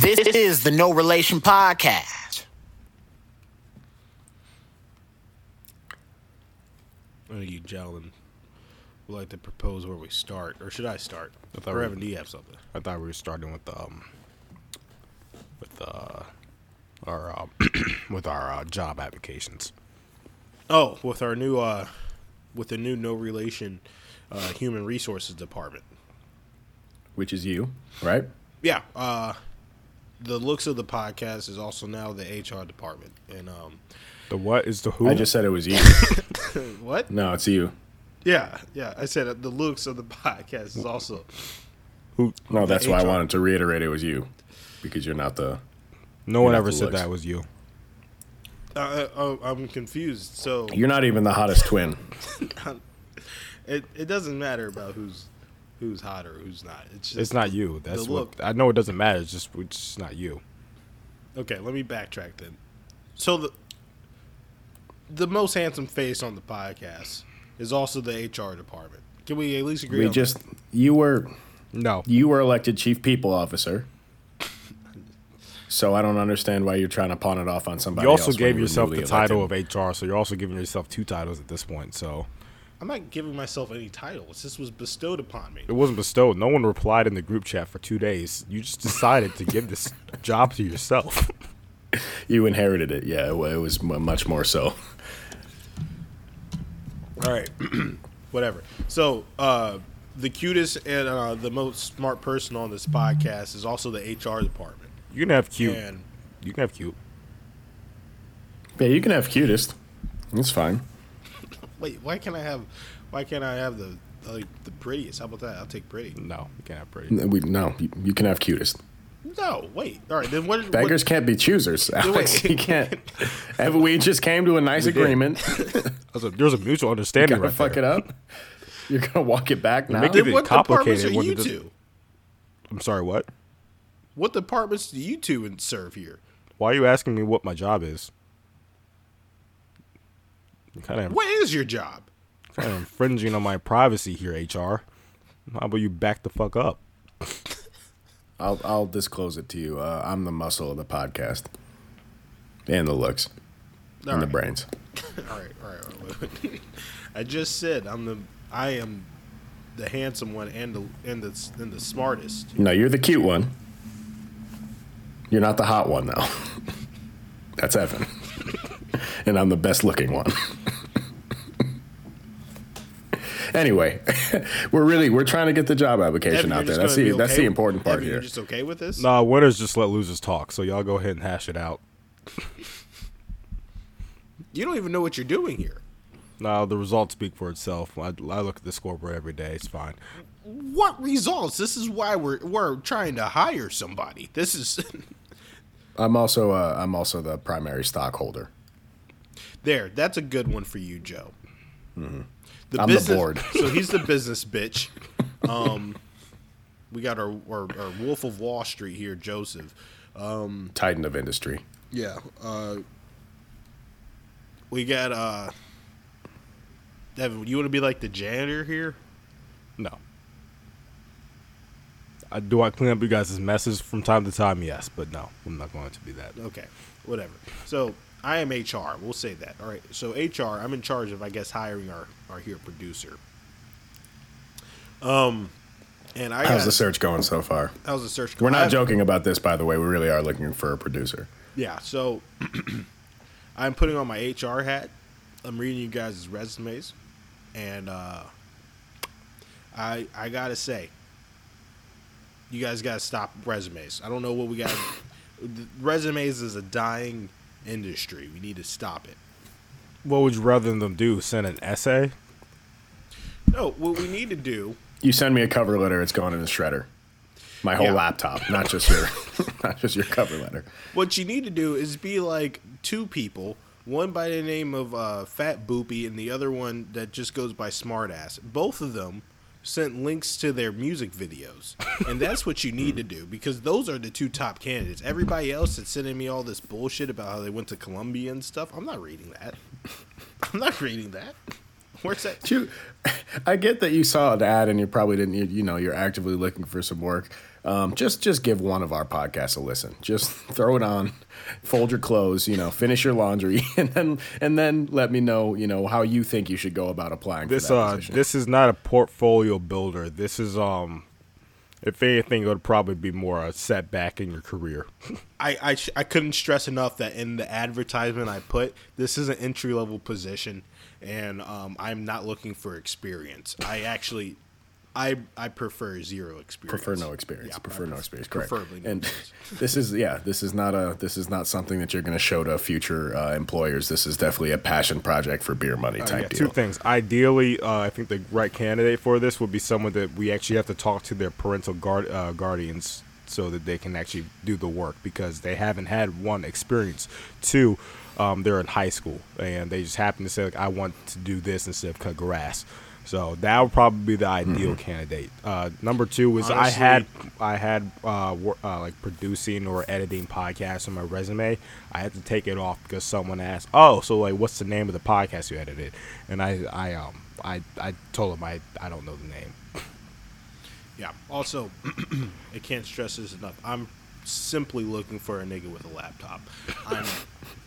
This is the No Relation Podcast. One of you gentlemen would like to propose where we start, or should I start? I thought Or we- Evan, do you have something? I thought we were starting with um with uh our uh, with our uh, job applications. Oh, with our new, uh, with the new No Relation uh, Human Resources Department. which is you, right? Yeah, uh, the looks of the podcast is also now the HR department. And um, The what is the who? I just said it was you. what? no, it's you. Yeah, yeah. I said uh, the looks of the podcast is also. who? No, that's why I wanted to reiterate it was you, because you're not the. No one ever said looks. that was you. Uh, uh, I'm confused. So You're not even the hottest twin. it it doesn't matter about who's who's hot or who's not. It's just It's not you. That's the what look. I know. It doesn't matter. It's just it's just not you. Okay, let me backtrack then. So the the most handsome face on the podcast is also the HR department. Can we at least agree? We on just you were No. you were elected chief people officer. So I don't understand why you're trying to pawn it off on somebody. You also else when gave you yourself the title elected. of HR, so you're also giving yourself two titles at this point. So that? I'm not giving myself any titles. This was bestowed upon me. it wasn't bestowed. No one replied in the group chat for two days. You just decided to give this job to yourself. You inherited it. Yeah, it was much more so. All right, whatever. So uh, the cutest and uh, the most smart person on this podcast is also the HR department. You can have cute. And You can have cute. Yeah, you can have cutest. It's fine. Wait, why can't I have? Why can't I have the like the prettiest? How about that? I'll take pretty. No, you can't have pretty. N- We, no, you, you can have cutest. No, wait. All right, then what? Beggars can't be choosers, Alex. wait. You can't. And we just came to a nice did. agreement. There's a, there's a mutual understanding Gonna right fuck it it up. You're gonna walk it back now. make Then it what departments are complicated when you does- two? I'm sorry. What? What departments do you two serve here? Why are you asking me what my job is? You kind of What is your job? kind of infringing on my privacy here, HR. How about you back the fuck up? I'll I'll disclose it to you. Uh, I'm the muscle of the podcast, and the looks, All and the brains. All right, all right. all right. I just said I'm the I am the handsome one and the and the and the smartest. No, you're the cute one. You're not the hot one though. That's Evan, and I'm the best looking one. anyway, we're really we're trying to get the job application Evan, out there. That's the be that's okay- the important part Evan, here. You're just okay with this? Nah, winners just let losers talk. So y'all go ahead and hash it out. You don't even know what you're doing here. Nah, the results speak for itself. I, I look at the scoreboard every day. It's fine. What results? This is why we're we're trying to hire somebody. This is I'm also uh, I'm also the primary stockholder. There. That's a good one for you, Joe. The Mm-hmm. I'm the board. so he's the business bitch. Um, we got our, our our Wolf of Wall Street here, Joseph. Titan of industry. Yeah. Uh, we got uh Devin, you want to be like the janitor here? No. I, do I clean up you guys' messes from time to time? Yes, but no, I'm not going to be that. Okay. Whatever. So I am HR. We'll say that. All right. So HR, I'm in charge of I guess hiring our our here producer. Um and I How's got, the search going so far? how's the search going? We're not I- joking about this, by the way. We really are looking for a producer. Yeah, so I'm putting on my HR hat. I'm reading you guys' resumes, and uh, I I gotta say, you guys gotta stop resumes. I don't know what we got. resumes is a dying industry. We need to stop it. What would you rather them do? Send an essay? No, what we need to do. You send me a cover letter, it's going in the shredder. My whole Yeah. laptop, not just your, not just your cover letter. What you need to do is be like two people, one by the name of uh, Fat Boopy and the other one that just goes by Smartass. Both of them sent links to their music videos, and that's what you need to do because those are the two top candidates. Everybody else that's sending me all this bullshit about how they went to Columbia and stuff, I'm not reading that. I'm not reading that. Where's that? You, I get that you saw an ad and you probably didn't. You, you know, you're actively looking for some work. um, just just give one of our podcasts a listen. Just throw it on, fold your clothes, you know, finish your laundry, and then and then let me know, you know, how you think you should go about applying This for that uh, position. this is not a portfolio builder. This is um, if anything, it would probably be more a setback in your career. I I, sh- I couldn't stress enough that in the advertisement I put, this is an entry level position, and um, I'm not looking for experience. I actually, I I prefer zero experience. prefer no experience. Yeah, prefer I no experience. Correct. Preferably no and experience. this is yeah, this is not a this is not something that you're going to show to future uh, employers. This is definitely a passion project for beer money type Uh, Yeah, deal. two things. Ideally, uh, I think the right candidate for this would be someone that we actually have to talk to their parental guard, uh, guardians so that they can actually do the work because they haven't had one experience. Two, um, they're in high school and they just happen to say like, I want to do this instead of cut grass. So that would probably be the ideal candidate. Uh, number two was I had I had uh, wor- uh, like producing or editing podcasts on my resume. I had to take it off because someone asked, "Oh, so like, what's the name of the podcast you edited?" And I, I, um, I, I told them I, I don't know the name. Yeah. Also, I can't stress this enough. I'm simply looking for a nigga with a laptop. I'm.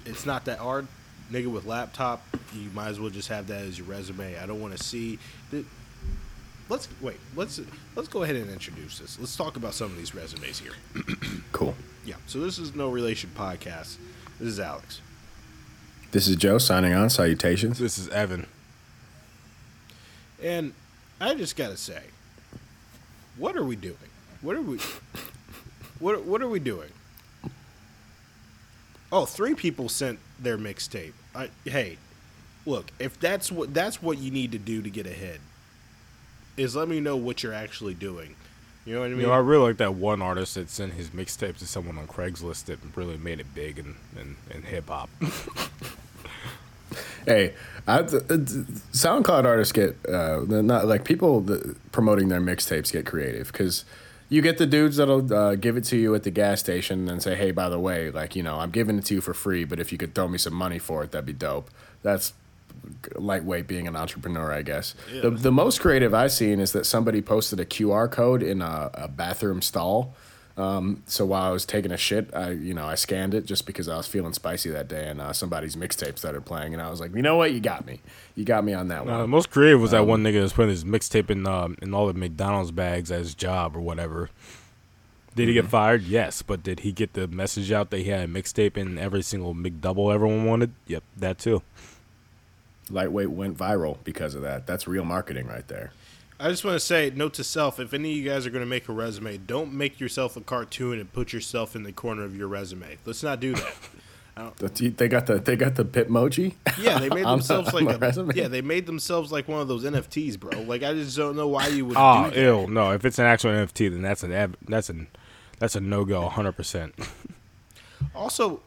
it's not that hard. Nigga with laptop. You might as well just have that as your resume. I don't want to see. The, let's wait. Let's let's go ahead and introduce this. Let's talk about some of these resumes here. Cool. Yeah. So this is no relation podcast. This is Alex. This is Joe signing on. Salutations. This is Evan. And I just gotta say, what are we doing? What are we? What What are we doing? Oh, three people sent their mixtape. I hey, look, if that's what that's what you need to do to get ahead, is let me know what you're actually doing. You know what I mean? You know, I really like that one artist that sent his mixtape to someone on Craigslist that really made it big in, in, in hip hop. Hey, I, th- th- SoundCloud artists get uh, they're not like people that promoting their mixtapes get creative because you get the dudes that'll uh, give it to you at the gas station and say, "Hey, by the way, like you know, I'm giving it to you for free, but if you could throw me some money for it, that'd be dope." That's lightweight being an entrepreneur, I guess. The, the most creative I've seen is that somebody posted a QR code in a, a bathroom stall. Um, so while I was taking a shit, I you know I scanned it just because I was feeling spicy that day, and uh, somebody's mixtape started playing, and I was like, you know what, you got me, you got me on that Uh, the one. most creative was that one nigga that's putting his mixtape in um, in all the McDonald's bags as his job or whatever. Did he get fired? Yes, but did he get the message out that he had a mixtape in every single McDouble everyone wanted? Yep, that too. Lightweight went viral because of that. That's real marketing right there. I just want to say, note to self: if any of you guys are going to make a resume, don't make yourself a cartoon and put yourself in the corner of your resume. Let's not do that. The- They got the they got the Bitmoji. Yeah, they made On the- themselves on like my a, resume? yeah, they made themselves like one of those NFTs, bro. Like I just don't know why you would Oh, do that. ew, no. If it's an actual NFT, then that's an that's an that's a no go, hundred percent. Also,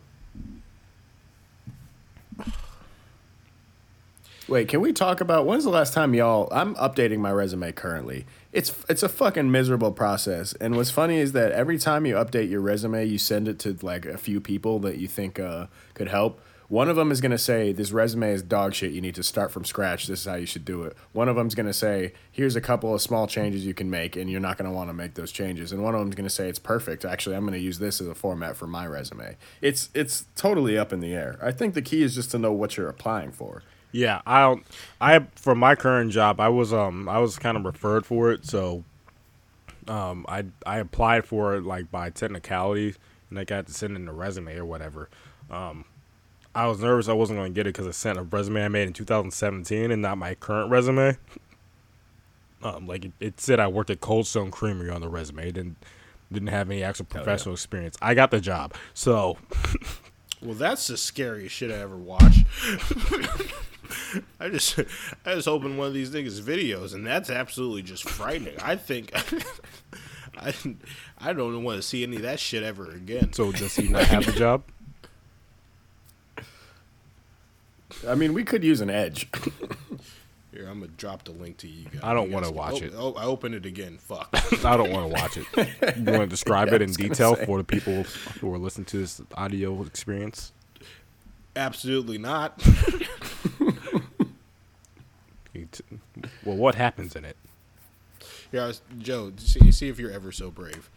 Wait, can we talk about when's the last time y'all? I'm updating my resume currently. It's it's a fucking miserable process. And what's funny is that every time you update your resume, you send it to like a few people that you think uh, could help. One of them is gonna say this resume is dog shit. You need to start from scratch. This is how you should do it. One of them's gonna say here's a couple of small changes you can make, and you're not gonna want to make those changes. And one of them's gonna say it's perfect. Actually, I'm gonna use this as a format for my resume. It's it's totally up in the air. I think the key is just to know what you're applying for. Yeah, I don't. I for my current job, I was um I was kind of referred for it, so um I I applied for it like by technicality, and I got to send in a resume or whatever. Um, I was nervous I wasn't going to get it because I sent a resume I made in 2017 and not my current resume. Um, like it, it said I worked at Cold Stone Creamery on the resume. It didn't didn't have any actual professional experience. I got the job, so well, that's the scariest shit I ever watched. I just, I just opened one of these niggas' videos, and that's absolutely just frightening. I think, I, I don't want to see any of that shit ever again. so does he not have a job? I mean, we could use an edge. Here, I'm gonna drop the link to you guys. I don't wanna watch oh, it. Oh, I opened it again. Fuck. I don't want to watch it. You want to describe Yeah, it in detail say. for the people who are listening to this audio experience? Absolutely not. You t- Well, what happens in it? Yeah, was- Joe, see, see if you're ever so brave.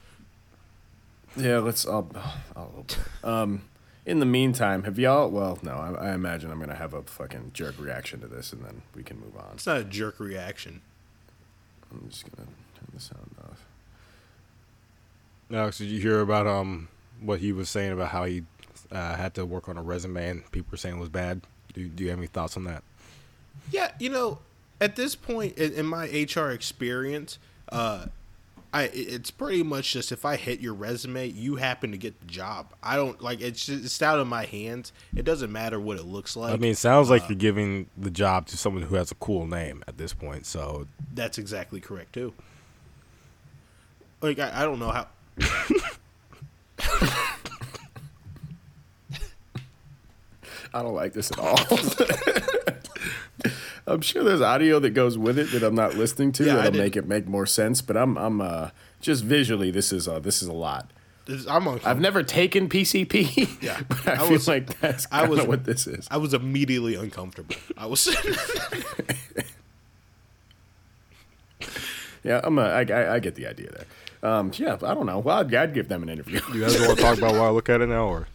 Yeah, let's. I'll, I'll. Um, in the meantime, have y'all? Well, no. I, I imagine I'm gonna have a fucking jerk reaction to this, and then we can move on. It's not a jerk reaction. I'm just gonna turn the sound off. Alex, did you hear about um what he was saying about how he uh, had to work on a resume and people were saying it was bad? Do, do you have any thoughts on that? Yeah, you know, at this point in, in my HR experience, uh, I it's pretty much just if I hit your resume, you happen to get the job. I don't like it's just, it's out of my hands. It doesn't matter what it looks like. I mean, it sounds uh, like you're giving the job to someone who has a cool name at this point. So that's exactly correct too. Like I, I don't know how. I don't like this at all. I'm sure there's audio that goes with it that I'm not listening to Yeah, that'll make it make more sense. But I'm I'm uh, just visually this is uh, this is a lot. This, I'm uncomfortable. I've never taken PCP. Yeah. but I, I feel was- like that's I kind was- of what this is. I was immediately uncomfortable. I was. Yeah, I'm a, I, I, I get the idea there. Um, yeah, I don't know. Well, I'd, I'd give them an interview. you guys want to talk about while I look at it now, or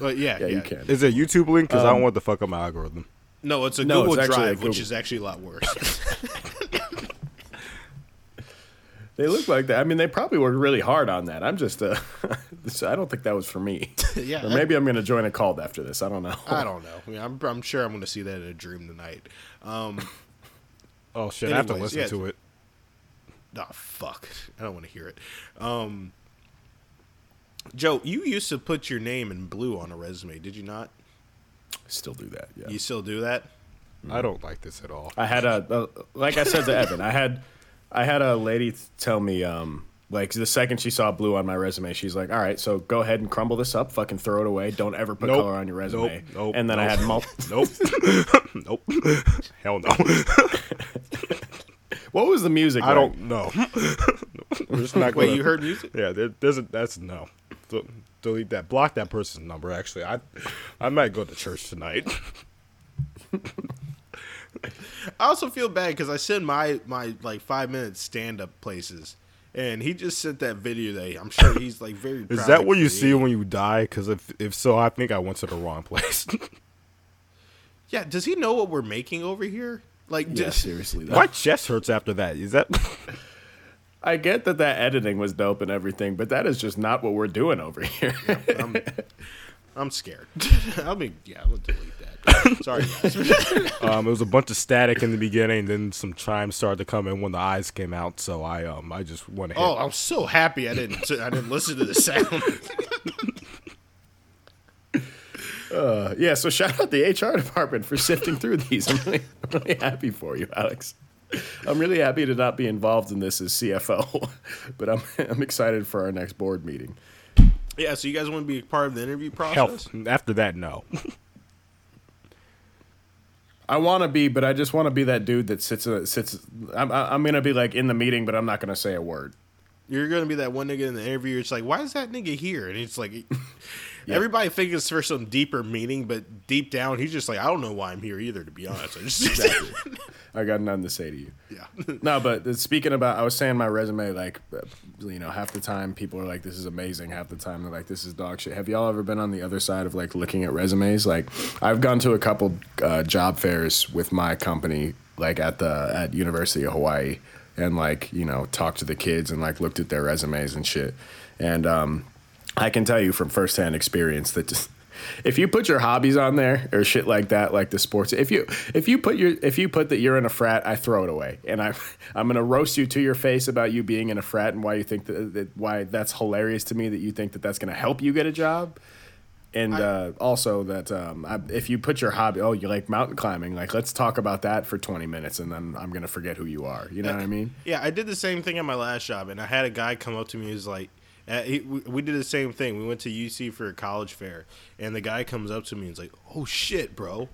but yeah, yeah, yeah, you can. is it a YouTube link? Because I Um, don't want to fuck up my algorithm. No, it's a No, Google it's actually a Drive, which is actually a lot worse. They look like that. I mean, they probably worked really hard on that. I'm just, uh, I don't think that was for me. Yeah, Or maybe I'm going to join a cult after this. I don't know. I don't know. I mean, I'm, I'm sure I'm going to see that in a dream tonight. Um, Oh shit! I have to listen yeah. to it. oh fuck, I don't want to hear it. Um, Joe, you used to put your name in blue on a resume, did you not? Still do that. Yeah. You still do that? I don't like this at all. I had a, a like I said to Evan, I had I had a lady tell me um like the second she saw blue on my resume, she's like, "All right, so go ahead and crumble this up, fucking throw it away. Don't ever put Nope. color on your resume." Nope. Nope. and then I Nope. had mul- Nope. nope. Hell no. What was the music? I like? don't know. We're just not Wait, gonna- you heard music? Yeah, there, there's a that's no. De- delete that. Block that person's number. Actually, I I might go to church tonight. I also feel bad because I send my my like five minute stand up places, and he just sent that video. That I'm sure he's like very. Is proud that what you see when you die? Because if if so, I think I went to the wrong place. Yeah, does he know what we're making over here? Like, Yeah, does- seriously. though. My chest hurts after that. Is that? I get that that editing was dope and everything, but that is just not what we're doing over here. I'm, I'm scared. I mean, yeah, I'm gonna delete that. Sorry, um, it was a bunch of static in the beginning, then some chimes started to come in when the eyes came out. So I um I just went ahead. oh, I'm so happy I didn't. I didn't listen to the sound. Uh, yeah, so shout out the HR department for sifting through these. I'm really, I'm really happy for you, Alex. I'm really happy to not be involved in this as CFO, but I'm I'm excited for our next board meeting. yeah, so you guys want to be a part of the interview process? Health. After that, no. I want to be, but I just want to be that dude that sits uh, sits. I'm I'm gonna be like in the meeting, but I'm not gonna say a word. You're gonna be that one nigga in the interview. It's like, why is that nigga here? And it's like, everybody thinks it's for some deeper meaning, but deep down, he's just like, I don't know why I'm here either. To be honest, I just I got nothing to say to you. yeah. No, but speaking about, I was saying my resume, like, uh, you know, half the time people are like, this is amazing. Half the time they're like, this is dog shit. Have y'all ever been on the other side of like looking at resumes? Like, I've gone to a couple uh, job fairs with my company, like at the at University of Hawaii, and like you know, talked to the kids and like looked at their resumes and shit. And um, I can tell you from firsthand experience that just if you put your hobbies on there or shit like that, like the sports, if you if you put your if you put that you're in a frat, I throw it away, and I I'm gonna roast you to your face about you being in a frat and why you think that, that why that's hilarious to me that you think that that's gonna help you get a job. And uh, also that um, I, if you put your hobby, oh, you like mountain climbing, like let's talk about that for 20 minutes, and then I'm gonna forget who you are. You know what I mean? Yeah, I did the same thing at my last job, and I had a guy come up to me. Was like, uh, he, we, we did the same thing. We went to UC for a college fair, and the guy comes up to me and is like, "Oh shit, bro,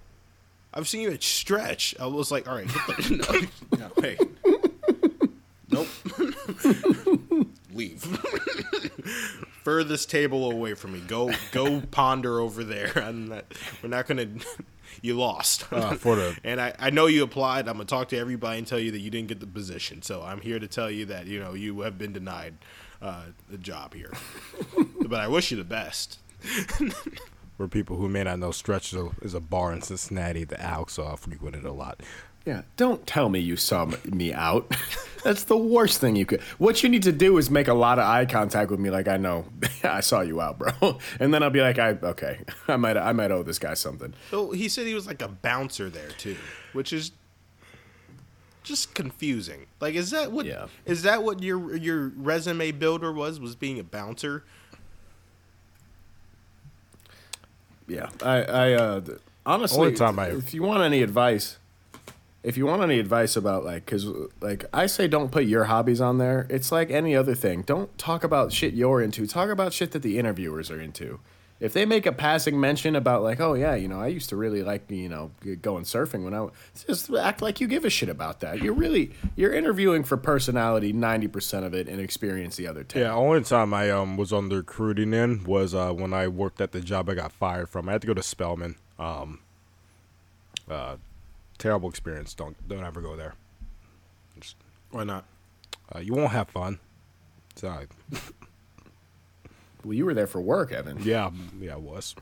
I've seen you at Stretch." I was like, "All right, no, no, hey, nope, leave." Furthest table away from me. Go, go ponder over there. I'm not, we're not gonna. You lost. Uh, for the- and I, I know you applied. I'm gonna talk to everybody and tell you that you didn't get the position. So I'm here to tell you that you know you have been denied. Uh, a job here, but I wish you the best. For people who may not know, Stretch is a, bar in Cincinnati that Alex uh, frequented a lot. Yeah, don't tell me you saw me out. That's the worst thing you could. What you need to do is make a lot of eye contact with me, like I know I saw you out, bro, and then I'll be like, I okay, I might I might owe this guy something. So he said he was like a bouncer there too, which is just confusing. Like, is that what? Yeah. Is that what your your resume builder was? Was being a bouncer? Yeah, I I uh, honestly, Only time I- if you want any advice, if you want any advice about like, cause like I say, don't put your hobbies on there. It's like any other thing. Don't talk about shit you're into. Talk about shit that the interviewers are into. If they make a passing mention about like, oh yeah, you know, I used to really like you know going surfing when I just act like you give a shit about that. You're really you're interviewing for personality ninety percent of it and experience the other ten. Yeah, only time I um was on the recruiting end was uh when I worked at the job I got fired from. I had to go to Spelman. Um, uh, terrible experience. Don't don't ever go there. Just, Why not? uh, you won't have fun. So I- Well, you were there for work, Evan. yeah, yeah, I was.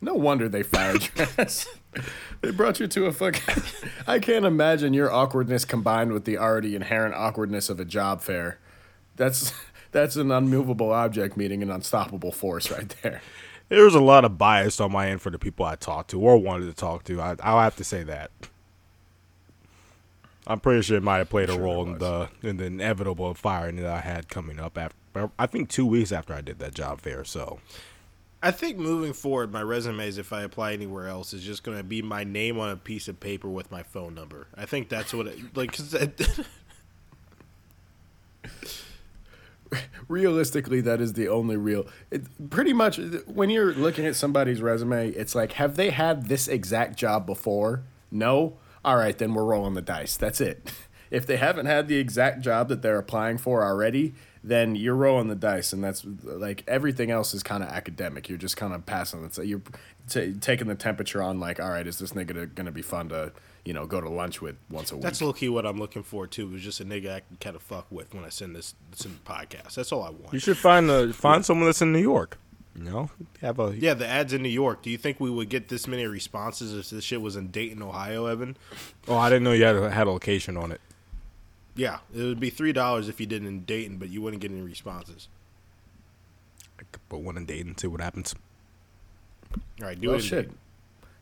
No wonder they fired your ass. they brought you to a fucking. I can't imagine your awkwardness combined with the already inherent awkwardness of a job fair. That's that's an unmovable object meeting an unstoppable force right there. There was a lot of bias on my end for the people I talked to or wanted to talk to. I, I'll have to say that. I'm pretty sure it might have played a Sure role in the in the inevitable firing that I had coming up after. I think two weeks after I did that job fair. So I think moving forward, my resumes, if I apply anywhere else, is just going to be my name on a piece of paper with my phone number. I think that's what it like. Cause that- Realistically, that is the only real. It, pretty much, when you're looking at somebody's resume, it's like, have they had this exact job before? No. All right, then we're rolling the dice. That's it. If they haven't had the exact job that they're applying for already, then you're rolling the dice, and that's like everything else is kind of academic. You're just kind of passing it. So you're t- taking the temperature on, like, all right, is this nigga going to be fun to, you know, go to lunch with once a week? that's low key what I'm looking for too. Is just a nigga I can kind of fuck with when I send this send the podcast. That's all I want. you should find the find someone that's in New York. You know, have a Yeah, the ads in New York. Do you think we would get this many responses if this shit was in Dayton, Ohio, Evan? Oh, I didn't know you had a, had a location on it. Yeah, it would be three dollars if you did it in Dayton, but you wouldn't get any responses. I could put one in Dayton and see what happens. All right, do well, it. in shit.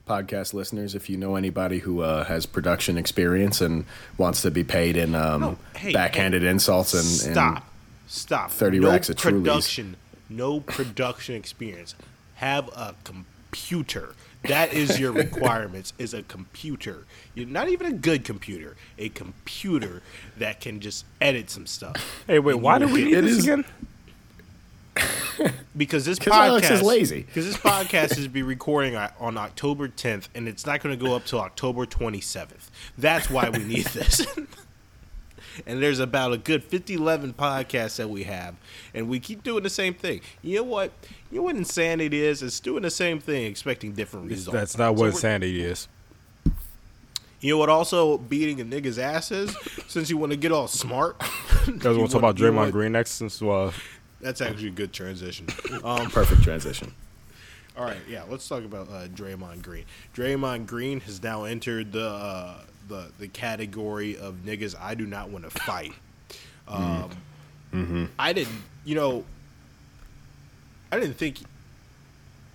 Podcast listeners, if you know anybody who uh, has production experience and wants to be paid in um, No, hey, backhanded hey, insults and, stop, and stop. 30 no racks of Trulies. Production, no production experience. Have a computer. That is your requirements. Is a computer. You're not even a good computer. A computer that can just edit some stuff. Hey, wait, And why do we will- need this is- again? because this podcast Alex is lazy. Because this podcast is be recording on- on October 10th, and it's not going to go up till October 27th. That's why we need this. and there's about a good 50, 11 podcasts that we have, and we keep doing the same thing. You know what? You know what insanity is? It's doing the same thing, expecting different results. That's not So what insanity is. You know what? Also, beating a nigga's asses since you want to get all smart. Because we'll talk about Draymond Green next. Since uh, That's actually a good transition. Um, perfect transition. All right, yeah, let's talk about uh, Draymond Green. Draymond Green has now entered the uh, the the category of niggas I do not want to fight. Um, I didn't, you know, I didn't think,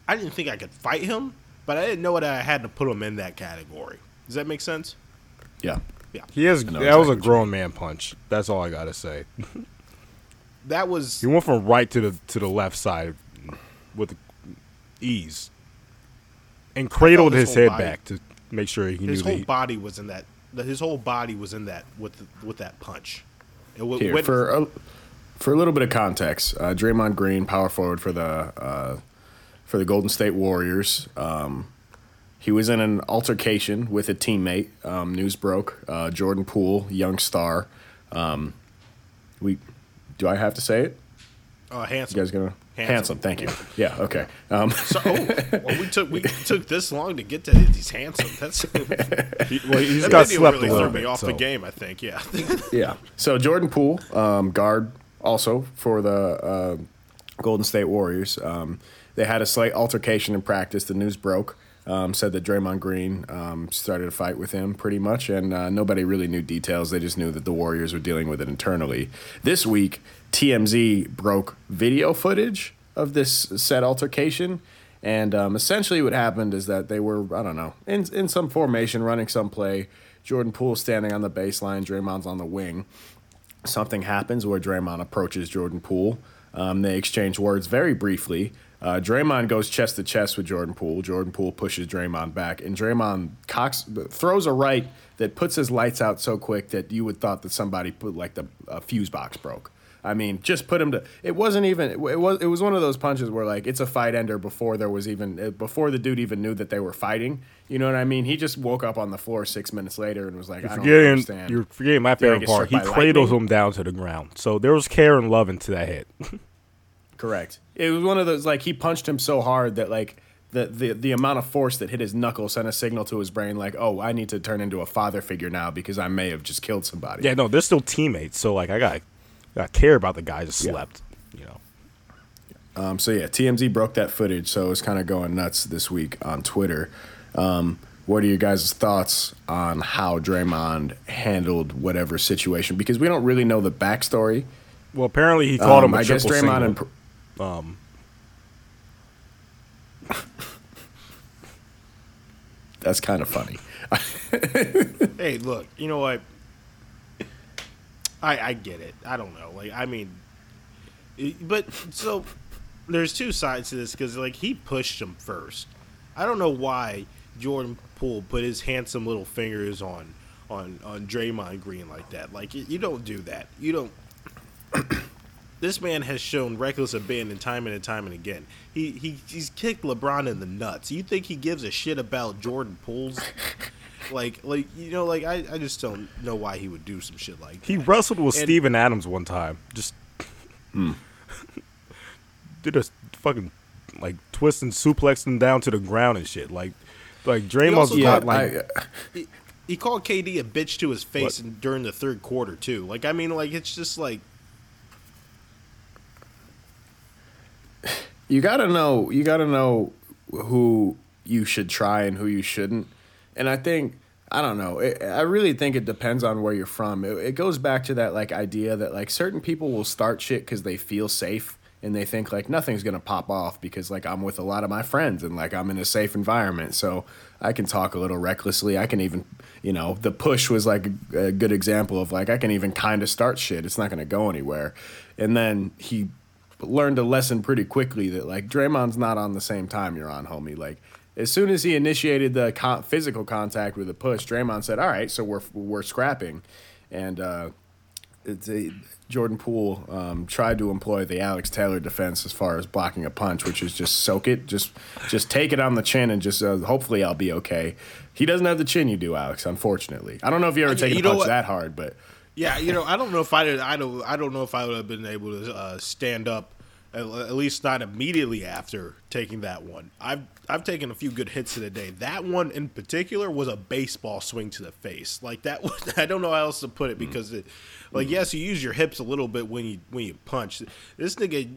I didn't think I could fight him, but I didn't know that I had to put him in that category. Does that make sense? Yeah. yeah. he has that know was a grown man punch. That's all I gotta say. That was He went from right to the to the left side with ease, and cradled his his head body- back to make sure he his knew whole that. body was in that. His whole body was in that with with that punch. It w- Here went- for a, for a little bit of context, uh, Draymond Green, power forward for the uh, for the Golden State Warriors. Um, he was in an altercation with a teammate. Um, news broke. Uh, Jordan Poole, young star. Um, we do I have to say it? uh, handsome. You guys gonna Handsome, thank you. Yeah, okay. Um, So, oh, well, we took we took this long to get to he's handsome. That's He, well, he's that got slept really a little threw me bit. off so. the game. I think. Yeah. yeah. So Jordan Poole, um, guard, also for the uh, Golden State Warriors. Um, they had a slight altercation in practice. The news broke. Um, said that Draymond Green um, started a fight with him pretty much, and uh, nobody really knew details. They just knew that the Warriors were dealing with it internally. This week, TMZ broke video footage of this said altercation. And um, essentially, what happened is that they were, I don't know, in, in some formation, running some play. Jordan Poole standing on the baseline, Draymond's on the wing something happens where Draymond approaches Jordan Poole. Um, they exchange words very briefly. Uh, Draymond goes chest to chest with Jordan Poole. Jordan Poole pushes Draymond back, and Draymond cocks, throws a right that puts his lights out so quick that you would thought that somebody put like the fuse box broke. I mean, just put him to. It wasn't even. It was. It was one of those punches where like it's a fight ender before there was even eh, before the dude even knew that they were fighting. You know what I mean? He just woke up on the floor six minutes later and was like, "I don't Forgetting, understand." you're forgetting my favorite part. He cradles lightning? him down to the ground. So there was care and love into that hit. Correct. It was one of those like he punched him so hard that like the, the the amount of force that hit his knuckle sent a signal to his brain like, oh, I need to turn into a father figure now because I may have just killed somebody. yeah, no, they're still teammates. So like, I got, got care about the guy just Yeah. slept. You know. Um, so yeah, TMZ broke that footage, so it's kind of going nuts this week on Twitter. Um, what are your guys' thoughts on how Draymond handled whatever situation? Because we don't really know the backstory. Well, apparently he called Um, him a I guess Draymond single. and Pr- um, that's kind of funny. hey, look. You know what? I I get it. I don't know. Like I mean, but so there's two sides to this because like he pushed him first. I don't know why Jordan Poole put his handsome little fingers on on on Draymond Green like that. Like you, don't do that. You don't. this man has shown reckless abandon time and time and again. He, he he's kicked LeBron in the nuts. You think he gives a shit about Jordan Poole's? like like you know like I, I just don't know why he would do some shit like that. he wrestled with And- Steven Adams one time. Just hmm. did a fucking like twist and suplex him down to the ground and shit. Like, like Draymond's also not got, like. I, he, he called KD a bitch to his face What? in, during the third quarter too. Like I mean like it's just like you gotta know you gotta know who you should try and who you shouldn't and i think i don't know it, i really think it depends on where you're from. It, it goes back to that like idea that like certain people will start shit because they feel safe and they think like nothing's gonna pop off because like i'm with a lot of my friends and like i'm in a safe environment. So i can talk a little recklessly. I can even you know the push was like a, a good example of like i can even kind of start shit. It's not gonna go anywhere. And then he learned a lesson pretty quickly that like Draymond's not on the same time you're on, homie. Like as soon as he initiated the con- physical contact with a push, Draymond said, "All right, so we're we're scrapping," and uh, it's a, Jordan Poole um, tried to employ the Alex Taylor defense as far as blocking a punch, which is just soak it, just just take it on the chin, and just uh, hopefully I'll be okay. He doesn't have the chin you do, Alex. Unfortunately, I don't know if you ever taken you a punch that hard, but Yeah, you know, I don't know if I I don't I don't know if I would have been able to uh, stand up at least not immediately after taking that one. I've I've taken a few good hits in a day. That one in particular was a baseball swing to the face. Like that was I don't know how else to put it mm. because it like yes, you use your hips a little bit when you when you punch. This nigga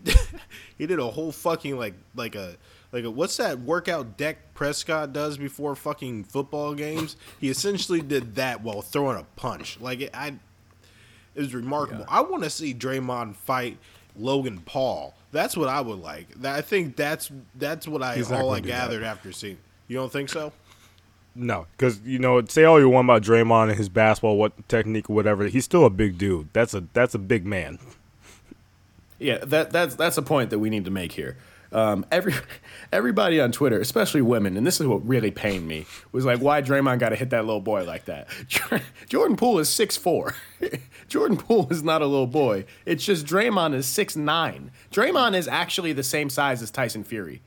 he did a whole fucking like like a like a, what's that workout Dak Prescott does before fucking football games? He essentially did that while throwing a punch. Like it, I it was remarkable. I want to see Draymond fight Logan Paul. That's what I would like. That, I think that's that's what I He's all I do that. gathered after seeing. You don't think so? No, because you know, say all you want about Draymond and his basketball, what technique, whatever. He's still a big dude. That's a that's a big man. Yeah, that that's that's a point that we need to make here. Um, every everybody on Twitter, especially women, and this is what really pained me, was like, why Draymond got to hit that little boy like that? Jordan Poole is six four. Jordan Poole is not a little boy. It's just Draymond is six nine. Draymond is actually the same size as Tyson Fury.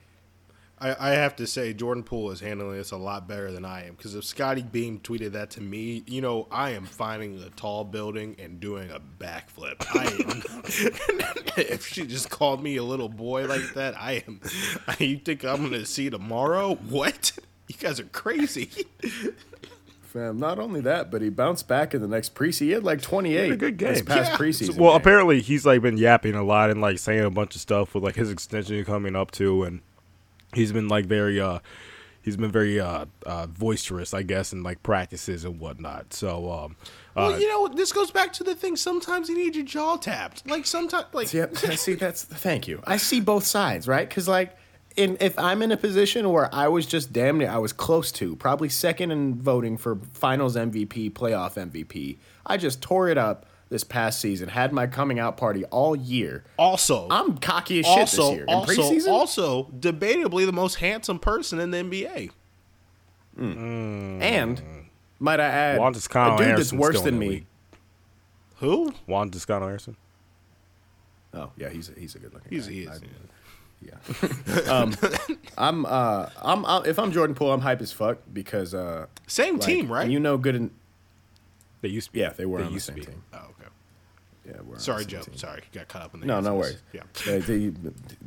I, I have to say Jordan Poole is handling this a lot better than I am. Because if Scottie Beam tweeted that to me, you know, I am finding a tall building and doing a backflip. I am, if she just called me a little boy like that, I am. You think I'm gonna see tomorrow? What? You guys are crazy. Fam, not only that, but he bounced back in the next preseason. He had like 28 a good this past Yeah. preseason. well, game. apparently he's like been yapping a lot and like saying a bunch of stuff with like his extension coming up too, and he's been like very uh he's been very uh, uh boisterous, I guess, in like practices and whatnot. So um, uh, well, you know, this goes back to the thing. Sometimes you need your jaw tapped. Like sometimes, like Yep. See, that's thank you. I see both sides, right? Because like, in if I'm in a position where I was just damn near, I was close to probably second in voting for Finals MVP, playoff MVP. I just tore it up this past season. Had my coming out party all year. also, I'm cocky as shit also, this year. In also, preseason, also, debatably the most handsome person in the NBA. and might I add, Juan Toscano a dude that's worse than me. league. Who? Juan Toscano Anderson. Oh yeah, he's a, he's a good looking. He's guy. he is. I- yeah. um, I'm uh I'm, i if I'm Jordan Poole, I'm hype as fuck because uh Same like, team, right? You know, good in They used to be. yeah, they were They on the used to same be. team. oh, okay. Yeah, we're Sorry, Joe. team. Sorry, got caught up in the. No, no worries. Yeah. Uh, the,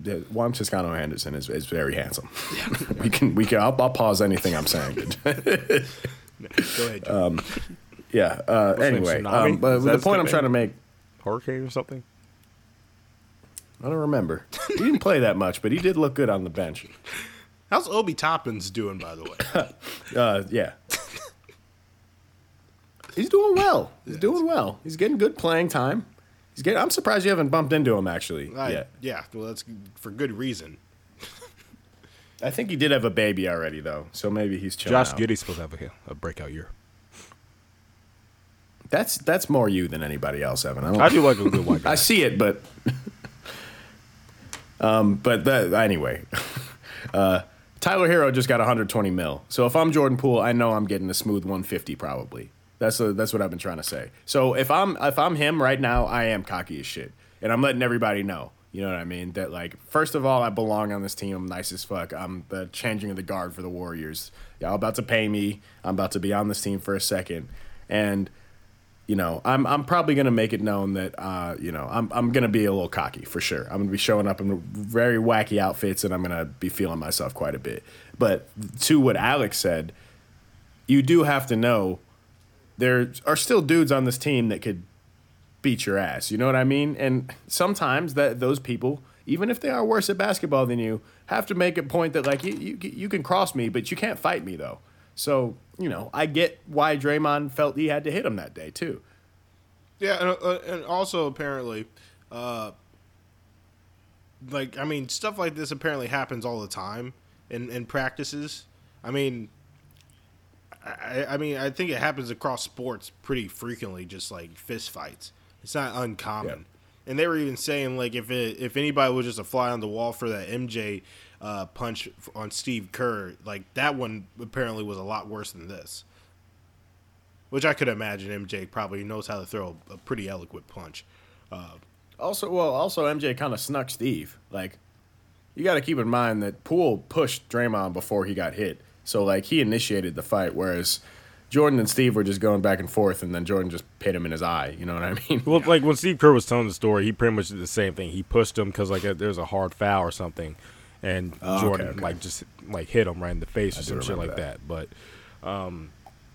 the, Juan Toscano Anderson is, is very handsome. Yeah. we can we can I'll, I'll pause anything I'm saying. Go ahead, Joe. yeah. Uh, anyway, um, but the point I'm trying to make, Hurricane or something. I don't remember. He didn't play that much, but he did look good on the bench. How's Obi Toppins doing, by the way? Uh, yeah. He's doing well. He's doing well. He's getting good playing time. He's getting. I'm surprised you haven't bumped into him actually I- yet. Yeah, well, that's for good reason. I think he did have a baby already though, so maybe he's chilling. Josh out. Giddey's supposed to have a, a breakout year. That's that's more you than anybody else, Evan. I, don't, I do like a good white guy. I see it, but um, but that anyway. uh, Tyler Herro just got 120 mil. So if I'm Jordan Poole, I know I'm getting a smooth 150 probably. That's a, that's what I've been trying to say. So if I'm if I'm him right now, I am cocky as shit, and I'm letting everybody know. You know what I mean? That like, first of all, I belong on this team. I'm nice as fuck. I'm the changing of the guard for the Warriors. Y'all about to pay me. I'm about to be on this team for a second, and you know, I'm I'm probably gonna make it known that uh, you know, I'm I'm gonna be a little cocky for sure. I'm gonna be showing up in very wacky outfits and I'm gonna be feeling myself quite a bit. But to what Alex said, you do have to know there are still dudes on this team that could beat your ass. You know what I mean? And sometimes that those people, even if they are worse at basketball than you, have to make a point that like you you, you can cross me, but you can't fight me though. So you know, I get why Draymond felt he had to hit him that day too. Yeah, and, uh, and also apparently, uh, like I mean, stuff like this apparently happens all the time in in practices. I mean, I, I mean, I think it happens across sports pretty frequently. Just like fist fights, it's not uncommon. And they were even saying like if it, if anybody was just a fly on the wall for that MJ uh, punch on Steve Kerr, like that one apparently was a lot worse than this. Which I could imagine MJ probably knows how to throw a, a pretty eloquent punch. Also, well, also MJ kind of snuck Steve. Like, you got to keep in mind that Poole pushed Draymond before he got hit, so like he initiated the fight, whereas Jordan and Steve were just going back and forth, and then Jordan just hit him in his eye. You know what I mean? Well, like when Steve Kerr was telling the story, he pretty much did the same thing. He pushed him because like there's a hard foul or something, and Oh, Jordan okay, okay. like just like hit him right in the face or do some shit like remember that. But, um,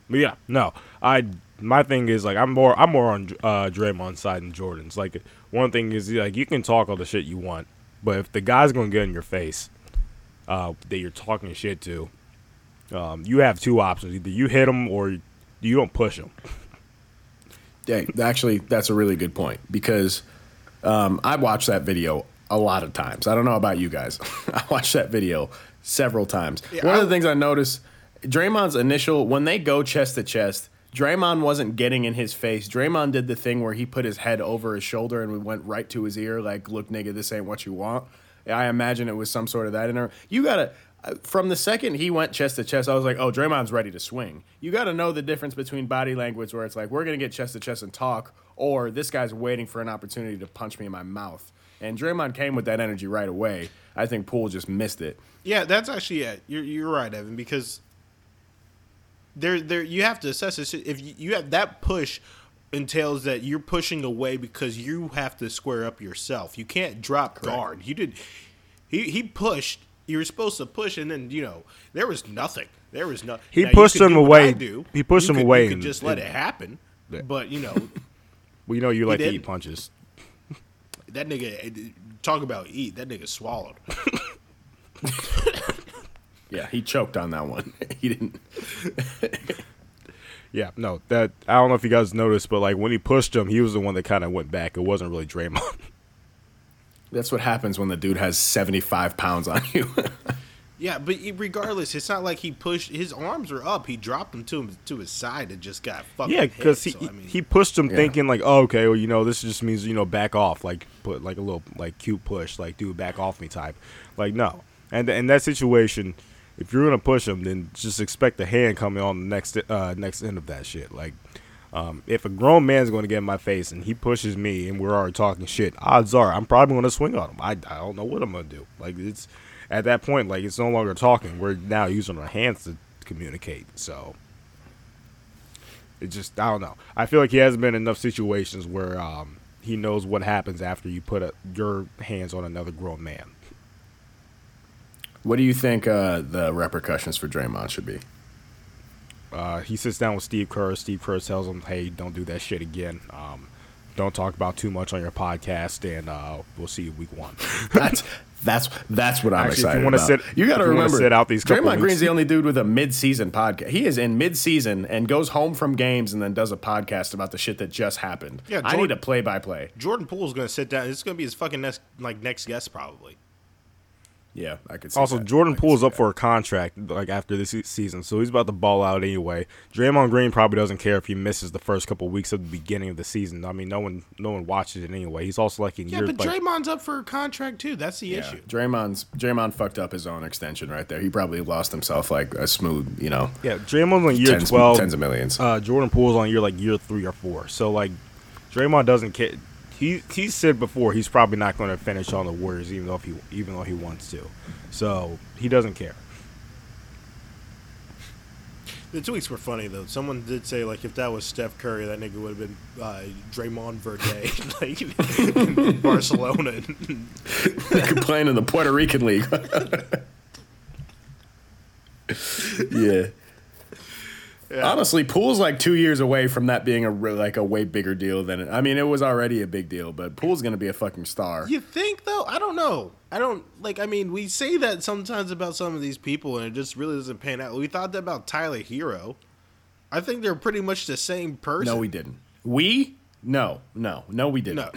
but yeah, no, I my thing is like I'm more I'm more on uh, Draymond's side than Jordan's. Like one thing is like you can talk all the shit you want, but if the guy's gonna get in your face, uh, that you're talking shit to, um, you have two options: either you hit them or you don't push them. Yeah, actually, that's a really good point because um, I watched that video a lot of times. I don't know about you guys. I watched that video several times. Yeah, One I- of the things I noticed, Draymond's initial when they go chest to chest, Draymond wasn't getting in his face. Draymond did the thing where he put his head over his shoulder and we went right to his ear, like, "Look, nigga, this ain't what you want." I imagine it was some sort of that in there. You gotta. From the second he went chest to chest, I was like, "Oh, Draymond's ready to swing." You got to know the difference between body language, where it's like we're gonna get chest to chest and talk, or this guy's waiting for an opportunity to punch me in my mouth. And Draymond came with that energy right away. I think Poole just missed it. Yeah, that's actually it. You're you're right, Evan, because there there you have to assess this. If you, have that push entails that you're pushing away because you have to square up yourself. You can't drop guard. You did. He he pushed. You were supposed to push, and then you know there was nothing. There was no. He now, pushed him away. Do. He pushed You him could- away You could and- just let and- it happen. Yeah. But you know Well, you know you like to eat punches. that nigga. Eh, talk about eat. That nigga swallowed. Yeah, he choked on that one. he didn't. Yeah, no, that I don't know if you guys noticed, but like when he pushed him, he was the one that kind of went back. It wasn't really Draymond. That's what happens when the dude has 75 pounds on you. Yeah, but regardless, it's not like he pushed. His arms were up. He dropped them to him to his side and just got fucking. yeah, because he. So, I mean, he pushed him Yeah. thinking like, oh, okay, well, you know, this just means you know back off, like put like a little like cute push, like dude, back off me type. Like no, and in that situation, if you're gonna push him, then just expect a hand coming on the next uh next end of that shit. Like. Um, if a grown man's going to get in my face and he pushes me and we're already talking shit, odds are I'm probably going to swing on him. I, I don't know what I'm going to do. Like it's at that point, like it's no longer talking. We're now using our hands to communicate. So it just I don't know. I feel like he hasn't been in enough situations where um, he knows what happens after you put a, your hands on another grown man. what do you think uh, the repercussions for Draymond should be? Uh, he sits down with Steve Kerr. Steve Kerr tells him, "Hey, don't do that shit again. Um, don't talk about too much on your podcast, and uh, we'll see you week one." That's that's that's what I'm Actually, if you excited wanna about. sit- you got if to you wanna remember, sit out these couple Draymond weeks- Green's the only dude with a mid-season podcast. He is in mid-season and goes home from games and then does a podcast about the shit that just happened. Yeah, I need a play-by-play. Jordan Poole's gonna sit down. It's gonna be his fucking next like next guest probably. Yeah, I could. See Also, that. Jordan I could Poole's up that. for a contract like after this season, so he's about to ball out anyway. Draymond Green probably doesn't care if he misses the first couple weeks of the beginning of the season. I mean, no one, no one watches it anyway. He's also like in Yeah, year but like, Draymond's up for a contract too. That's the Yeah, issue. Draymond's Draymond fucked up his own extension right there. He probably lost himself like a smooth, you know, yeah, Draymond's on year tens, twelve. tens of millions. uh, Jordan Poole's on year like year three or four. So like, Draymond doesn't care. He he said before he's probably not going to finish on the Warriors, even though if he even though he wants to. So he doesn't care. The tweets were funny though. Someone did say like if that was Steph Curry, that nigga would have been uh, Draymond Verde, like in Barcelona. playing in the Puerto Rican League. yeah. Honestly, Poole's like two years away from that being a re- like a way bigger deal than it. I mean, it was already a big deal, but Poole's gonna be a fucking star. you think though? I don't know. I don't like. I mean, we say that sometimes about some of these people, and it just really doesn't pan out. We thought that about Tyler Herro. I think they're pretty much the same person. No, we didn't. We no no no we didn't. No,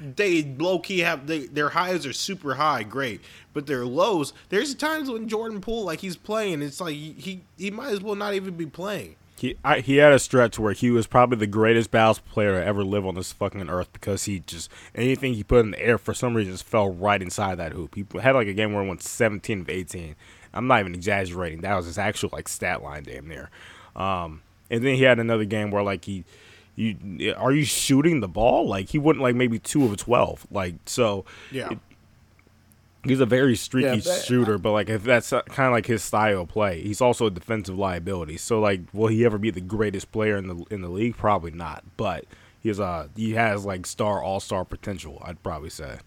they low key have they, their highs are super high, great, but their lows. There's times when Jordan Poole like he's playing, it's like he he, might as well not even be playing. He I, he had a stretch where he was probably the greatest basketball player to ever live on this fucking earth because he just anything he put in the air for some reason just fell right inside that hoop. He had like a game where he went 17 of 18. I'm not even exaggerating. That was his actual like stat line damn near. Um, and then he had another game where like he you are you shooting the ball? Like he wouldn't like maybe two of 12. Like so Yeah, it- He's a very streaky Yeah, but- shooter, but like if that's kind of like his style of play, he's also a defensive liability. So like, will he ever be the greatest player in the in the league? Probably not. But he's uh he has like star all star potential. I'd probably say.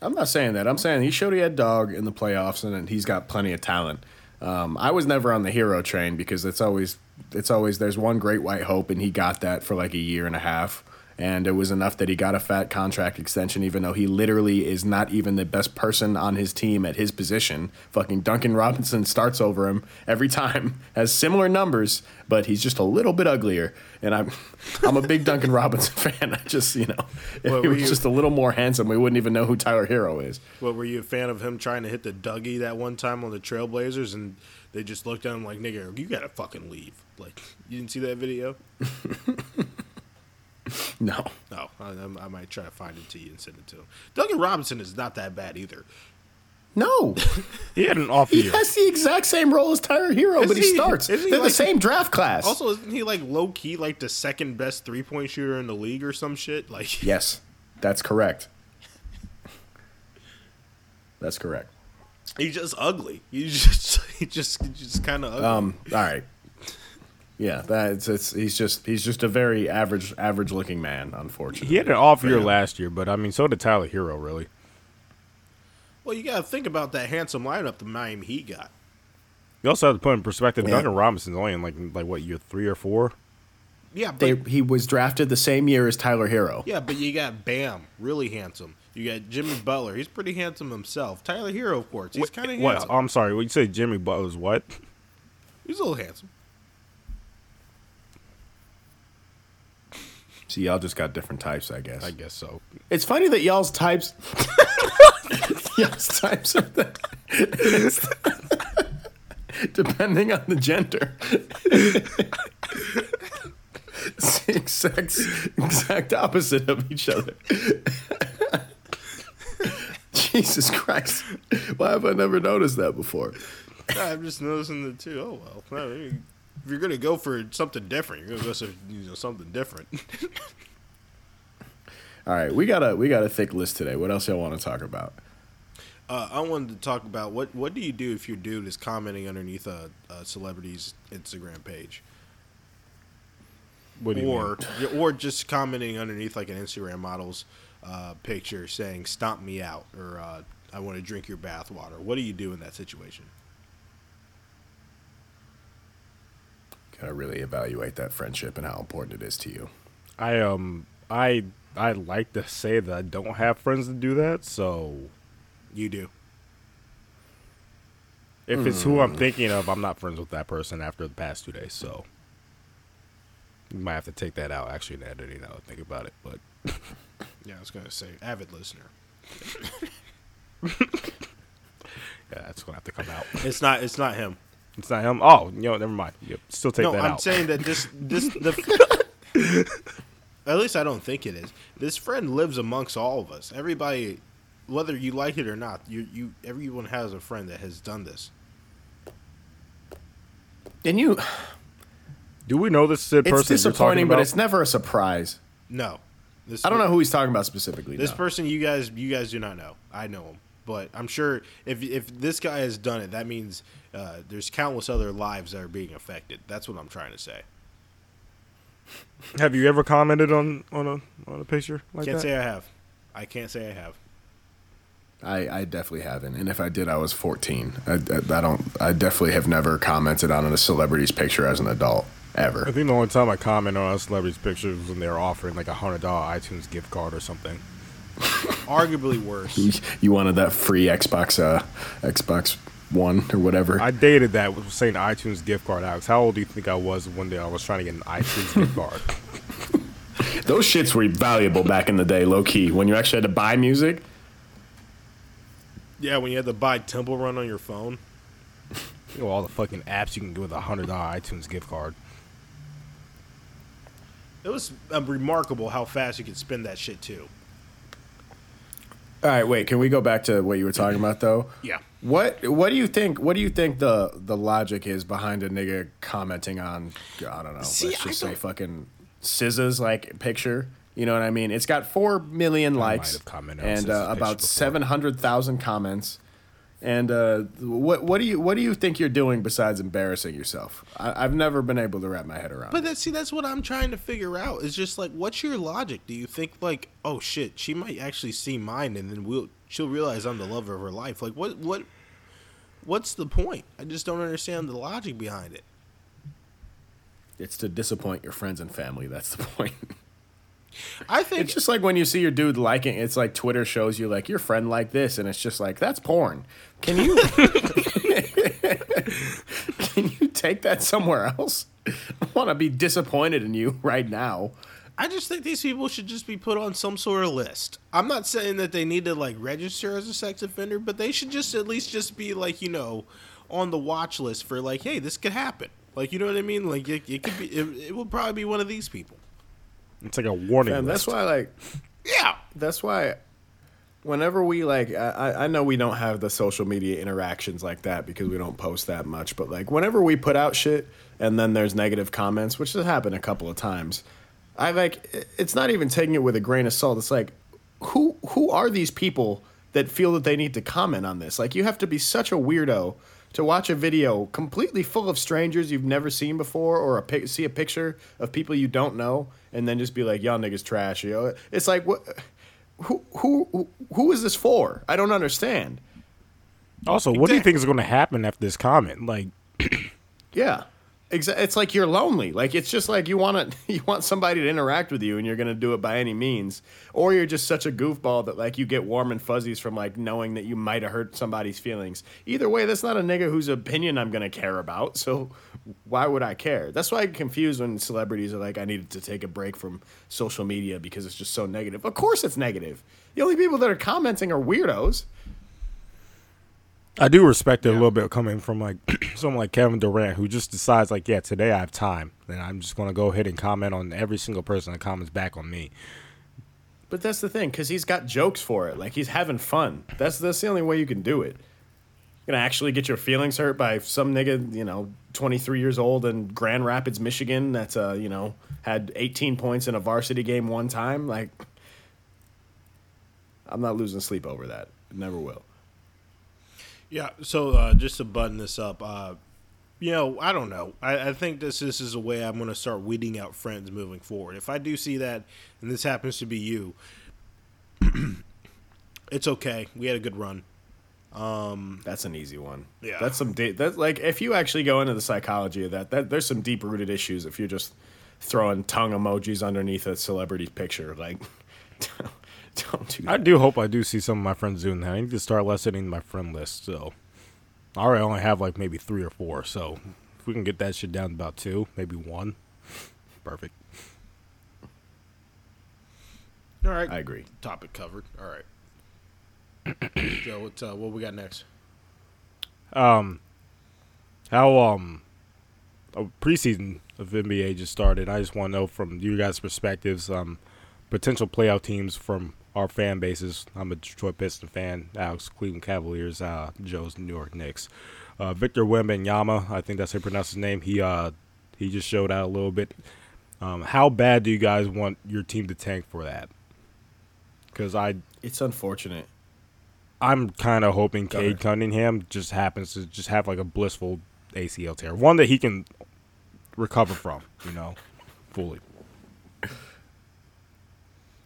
I'm not saying that. I'm saying he showed he had dog in the playoffs and he's got plenty of talent. Um, I was never on the Herro train because it's always it's always there's one great white hope and he got that for like a year and a half and it was enough that he got a fat contract extension even though he literally is not even the best person on his team at his position. Fucking Duncan Robinson starts over him every time, has similar numbers, but he's just a little bit uglier. And I'm I'm a big Duncan Robinson fan. I just you know if What he was you- just a little more handsome, we wouldn't even know who Tyler Herro is. what were you a fan of him trying to hit the Dougie that one time on the Trailblazers, and they just looked at him like, "Nigga, you gotta fucking leave." Like, you didn't see that video? No. No, I, I might try to find it to you and send it to him. Duncan Robinson is not that bad either. No. He had an off he year. has the exact same role as Tyler Herro, Is but he, he- starts. isn't he They're like- the same draft class. Also, isn't he like low key like the second best three point shooter in the league or some shit? Like, yes, that's correct. That's correct. He's just ugly. He's just he just he's just kind of ugly. Um, all right. Yeah, that's it's he's just he's just a very average average looking man, unfortunately. He had an off year him. last year, but I mean, so did Tyler Herro. Really, Well, you got to think about that handsome lineup the Miami Heat got. you also have to put in perspective. Yeah. Duncan Robinson's only in like like what year three or four. Yeah, but They, he was drafted the same year as Tyler Herro. yeah, but you got Bam, really handsome. You got Jimmy Butler. He's pretty handsome himself. Tyler Herro, of course, he's kind of what? handsome. I'm sorry. What you say? Jimmy Butler's what? he's a little handsome. See, y'all just got different types, I guess. I guess so. It's funny that y'all's types. y'all's types are the, depending on the gender. It's the exact, exact opposite of each other. Jesus Christ. Why have I never noticed that before? I'm just noticing it too. Oh well, I mean, if you're gonna go for something different, you're gonna go for you know, something different. All right, we got a we got a thick list today. What else y'all want to talk about? Uh, I wanted to talk about what what do you do if your dude is commenting underneath a, a celebrity's Instagram page, What do you or mean? or just commenting underneath like an Instagram model's uh, picture saying "stomp me out" or uh, "I want to drink your bathwater." What do you do in that situation? Gotta really evaluate that friendship and how important it is to you. I um I I like to say that I don't have friends to do that. So You do. if it's who I'm thinking of, I'm not friends with that person after the past two days. So you might have to take that out actually in editing. Now that think about it, but Yeah, I was gonna say avid listener. yeah, that's gonna have to come out. It's not. It's not him. It's not him. Oh, you know, never mind. Yep, still take that. no, that I'm out. saying that this this the. At least I don't think it is. This friend lives amongst all of us. Everybody, whether you like it or not, you you everyone has a friend that has done this. And you, do we know this said it's person you're talking disappointing, about? but it's never a surprise. No, this I don't know who he's talking about specifically. this no. person. You guys, you guys do not know. I know him, but I'm sure if if this guy has done it, that means uh, there's countless other lives that are being affected. That's what I'm trying to say. have you ever commented on on a on a picture like Can't that? say I have. I can't say I have. I, I definitely haven't, and if I did, I was 14. I, I, I don't. I definitely have never commented on a celebrity's picture as an adult I think the only time I comment on a celebrity's pictures was when they were offering like a hundred dollar iTunes gift card or something. Arguably worse. You, you wanted that free Xbox, uh, Xbox One or whatever. I dated that was saying iTunes gift card, Alex. How old do you think I was one day I was trying to get an iTunes gift card? Those shits were valuable back in the day, low key. When you actually had to buy music, Yeah, when you had to buy Temple Run on your phone. You know, all the fucking apps you can get with a hundred dollar iTunes gift card. It was um, remarkable how fast you could spin that shit too. All right, wait. Can we go back to what you were talking about though? Yeah. What What do you think? What do you think the the logic is behind a nigga commenting on? I don't know. See, let's I just say don't- fucking SZA's like picture. You know what I mean? It's got four million likes have commented on and uh, about seven hundred thousand comments. And uh, what what do you what do you think you're doing besides embarrassing yourself? I, I've never been able to wrap my head around. But it. that, see, that's what I'm trying to figure out. Is just like, what's your logic? Do you think like, oh shit, she might actually see mine, and then we'll she'll realize I'm the lover of her life? Like, what what what's the point? I just don't understand the logic behind it. It's to disappoint your friends and family. That's the point. I think It's just like when you see your dude liking. It's like Twitter shows you like your friend like this, and it's just like that's porn. Can you can you take that somewhere else? I want to be disappointed in you right now. I just think these people should just be put on some sort of list. I'm not saying that they need to like register as a sex offender, but they should just at least just be like you know on the watch list for like, hey, this could happen. Like you know what I mean? Like it, it could be. It, it will probably be one of these people. It's like a warning. And that's why like Yeah. that's why whenever we like I, I- know we don't have the social media interactions like that because we don't post that much but like whenever we put out shit and then there's negative comments which has happened a couple of times i like it's not even taking it with a grain of salt it's like who who are these people that feel that they need to comment on this like you have to be such a weirdo to watch a video completely full of strangers you've never seen before, or a see a picture of people you don't know, and then just be like, "Y'all niggas trash." You oh, know? It's like what? Who who who- is this for? I don't understand. Also, what do you think is going to happen after this comment? Like, Yeah. Exa- It's like you're lonely. Like it's just like you want to you want somebody to interact with you and you're going to do it by any means or you're just such a goofball that like you get warm and fuzzies from like knowing that you might have hurt somebody's feelings. Either way, that's not a nigga whose opinion I'm going to care about. So why would I care? That's why I get confused when celebrities are like I needed to take a break from social media because it's just so negative. Of course it's negative. The only people that are commenting are weirdos. I do respect it a little bit coming from like someone like Kevin Durant who just decides like, yeah, today I have time, and I'm just going to go ahead and comment on every single person that comments back on me. But that's the thing, because he's got jokes for it. Like he's having fun. That's that's the only way you can do it. You're gonna actually get your feelings hurt by some nigga, you know, 23 years old in Grand Rapids, Michigan. That's uh, you know, had 18 points in a varsity game one time. Like, I'm not losing sleep over that. Never will. Yeah. So uh, just to button this up, uh, you know, I don't know. I, I think this this is a way I'm going to start weeding out friends moving forward. If I do see that, and this happens to be you, it's okay. We had a good run. Um, that's an easy one. Yeah. That's some deep. That's like if you actually go into the psychology of that, that there's some deep rooted issues. If you're just throwing tongue emojis underneath a celebrity's picture, like, don't, don't do that. I do hope I do see some of my friends doing that. I need to start lessening my friend list. So I already only have like maybe three or four. So if we can get that shit down to about two, maybe one, perfect. All right. I agree. Topic covered. All right. Joe, what's, uh, what we got next? Um, how um, a preseason of NBA just started. I just want to know from you guys' perspectives, um, potential playoff teams from our fan bases. I'm a Detroit Pistons fan. Alex, Cleveland Cavaliers. Uh, Joe's New York Knicks. Uh, Victor Wembanyama, I think that's how you pronounce his name. He uh, he just showed out a little bit. Um, how bad do you guys want your team to tank for that? Because I It's unfortunate. I'm kind of hoping Go Cade ahead. Cunningham just happens to just have like a blissful ACL tear, one that he can recover from, you know, fully.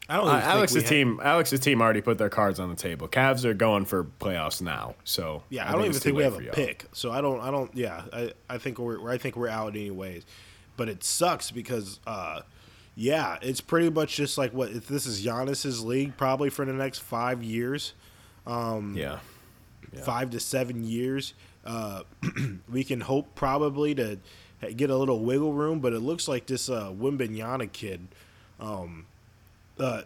I don't Uh, think Alex's we ha- team, Alex's team already put their cards on the table. Cavs are going for playoffs now, so Yeah, I, don't even think we have a y'all. pick. So I don't. I don't. Yeah, I, I think we're. I think we're out anyways. But it sucks because, uh, yeah, it's pretty much just like what if this is Giannis's league probably for the next five years, Yeah, five to seven years. Uh, we can hope probably to get a little wiggle room, but it looks like this uh, Wembanyama kid. Um, uh,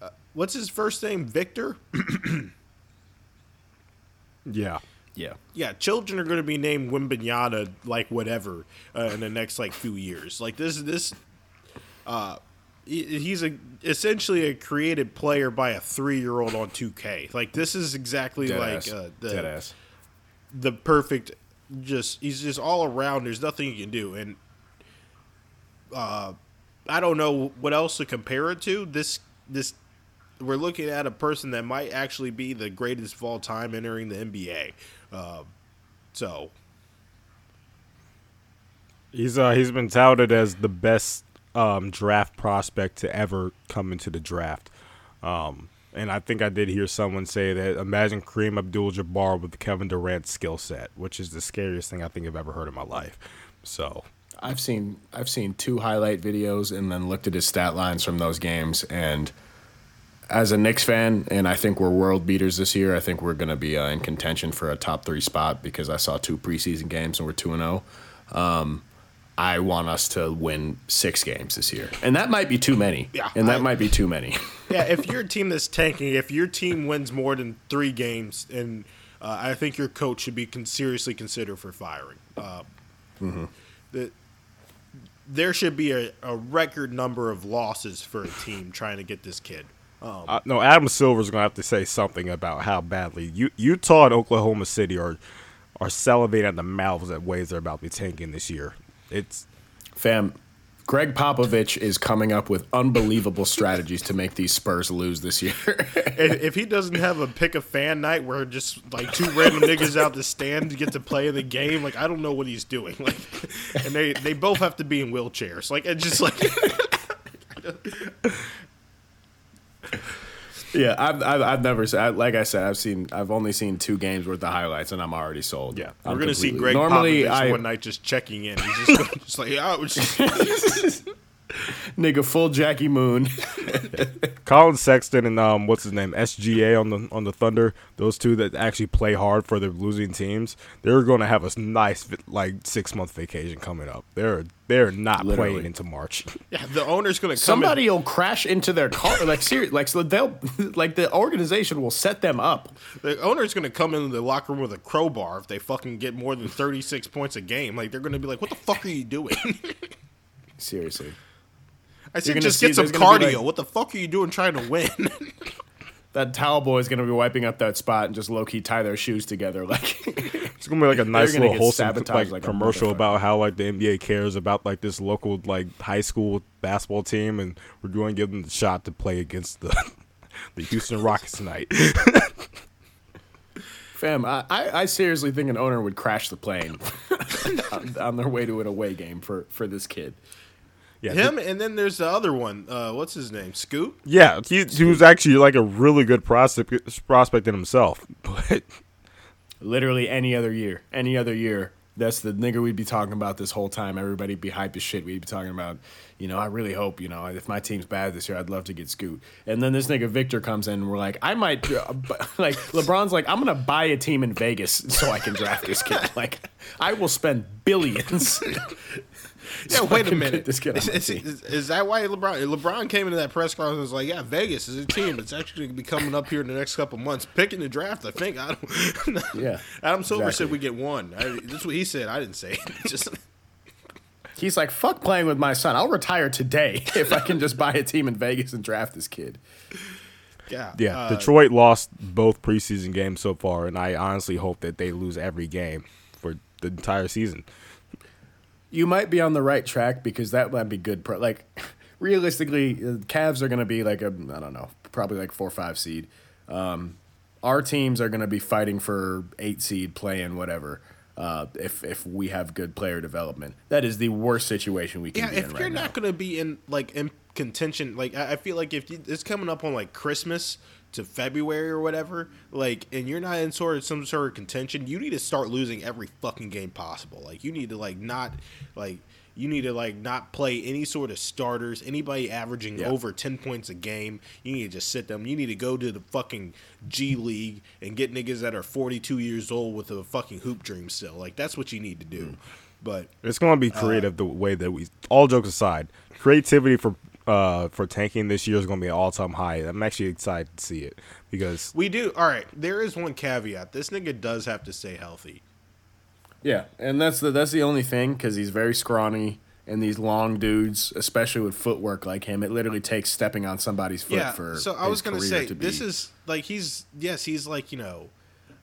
uh, what's his first name? Victor. Yeah. yeah. yeah, children are going to be named Wembanyama like whatever uh, in the next like few years. Like this, this, uh, he's a essentially a created player by a three year old on 2K. Like this is exactly Dead like ass. uh, Dead the ass. the perfect. Just he's just all around. There's nothing you can do, and uh, I don't know what else to compare it to. This this we're looking at a person that might actually be the greatest of all time entering the NBA. Uh, so He's uh he's been touted as the best um, draft prospect to ever come into the draft. Um, and I think I did hear someone say that imagine Kareem Abdul Jabbar with Kevin Durant's skill set, which is the scariest thing I think I've ever heard in my life. So I've seen I've seen two highlight videos and then looked at his stat lines from those games and as a Knicks fan and I think we're world beaters this year, I think we're going to be uh, in contention for a top 3 spot because I saw two preseason games and we're 2 and 0. I want us to win six games this year, and that might be too many. Yeah, and that I- might be too many. yeah, if you're team that's tanking, if your team wins more than three games, and uh, I think your coach should be con- seriously considered for firing. Uh, the, there should be a, a record number of losses for a team trying to get this kid. uh, no, Adam Silver's going to have to say something about how badly U- Utah and Oklahoma City are are salivating at the mouths at ways they're about to be tanking this year. It's Fam, Gregg Popovich is coming up with unbelievable strategies to make these Spurs lose this year. if, if he doesn't have a pick a fan night where just like two random niggas out the stand get to play in the game, like I don't know what he's doing. Like, and they they both have to be in wheelchairs. Like it's just like yeah, I've, I've, I've never seen. Like I said, I've seen. I've only seen two games worth of highlights, and I'm already sold. yeah, I'm we're gonna see Gregg Normally, Popovich I one night just checking in. He's just, just like yeah, oh, just, nigga full Jackie Moon. Collin Sexton and um, what's his name, SGA on the on the Thunder. Those two that actually play hard for their losing teams. They're going to have a nice like six month vacation coming up. They're they're not Literally. playing into March. yeah. The owner's gonna come. Somebody in, will crash into their car. Like seriously, Like so they'll like the organization will set them up. the owner's gonna come into the locker room with a crowbar if they fucking get more than thirty six points a game. Like they're gonna be like, what the fuck are you doing? Seriously. I said, just see- get some there's gonna be, cardio. like- what the fuck are you doing trying to win? That towel boy is gonna be wiping up that spot and just low key tie their shoes together. Like It's gonna be like a nice little get wholesome like, like commercial about how like the NBA cares about like this local like high school basketball team, and we're going to give them the shot to play against the the Houston Rockets tonight. Fam, I, I I seriously think an owner would crash the plane on, on their way to an away game for, for this kid. Yeah, Him and then there's the other one. Uh, what's his name? Scoot. Yeah, he, he was actually like a really good prospect prospect in himself, but Literally any other year, any other year, that's the nigga we'd be talking about this whole time. Everybody'd be hype as shit. We'd be talking about, you know, I really hope, you know, if my team's bad this year, I'd love to get Scoot. And then this nigga Victor comes in, and we're like, I might, uh, like, LeBron's like, I'm gonna buy a team in Vegas so I can draft this kid. Like, I will spend billions. Yeah, so wait a minute. This kid Is, is, is- is that why LeBron LeBron came into that press conference and was like, "Yeah, Vegas is a team. It's actually going to be coming up here in the next couple months, picking the draft." I think. I don't. Yeah, Adam Silver exactly. said we get one. I, that's what he said. I didn't say it. Just He's like, fuck playing with my son. I'll retire today if I can just buy a team in Vegas and draft this kid. yeah, yeah, uh, Detroit lost both preseason games so far, and I honestly hope that they lose every game for the entire season. You might be on the right track because that might be good. Pro- like, realistically, uh, Cavs are going to be like a, I don't know, probably like four or five seed. Um, our teams are going to be fighting for eight seed, play playing whatever. Uh, if if we have good player development, that is the worst situation we can Yeah, if in you're right not going to be in like in contention, like I, I feel like if you, it's coming up on like Christmas to February or whatever, like, and you're not in sort of some sort of contention, you need to start losing every fucking game possible. Like, you need to like not like. You need to like not play any sort of starters. Anybody averaging Yeah. over ten points a game, you need to just sit them. You need to go to the fucking G League and get niggas that are forty two years old with a fucking hoop dream still. Like that's what you need to do. Hmm. But It's going to be uh, creative the way that we. All jokes aside, creativity for uh for tanking this year is going to be an all time high. I'm actually excited to see it because We do. All right. There is one caveat. This nigga does have to stay healthy. Yeah, and that's the that's the only thing because he's very scrawny and these long dudes, especially with footwork like him, it literally takes stepping on somebody's foot yeah. for. So I was gonna say to this is like he's yes he's like you know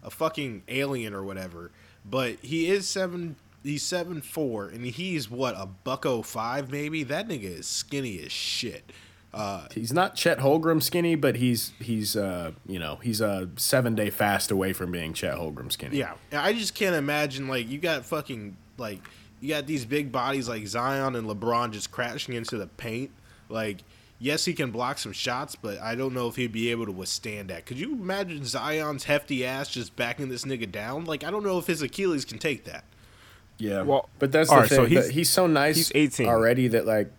a fucking alien or whatever, but he is seven. He's seven four and he's what a buck oh five maybe. That nigga is skinny as shit. Uh, He's not Chet Holmgren skinny, but he's he's uh you know he's a seven day fast away from being Chet Holmgren skinny. Yeah, I just can't imagine like you got fucking like you got these big bodies like Zion and LeBron just crashing into the paint. Like, yes, he can block some shots, but I don't know if he'd be able to withstand that. Could you imagine Zion's hefty ass just backing this nigga down? Like, I don't know if his Achilles can take that. Yeah. Well, but that's the all right, thing. so he's- he's, so nice. he's 18. already. That like.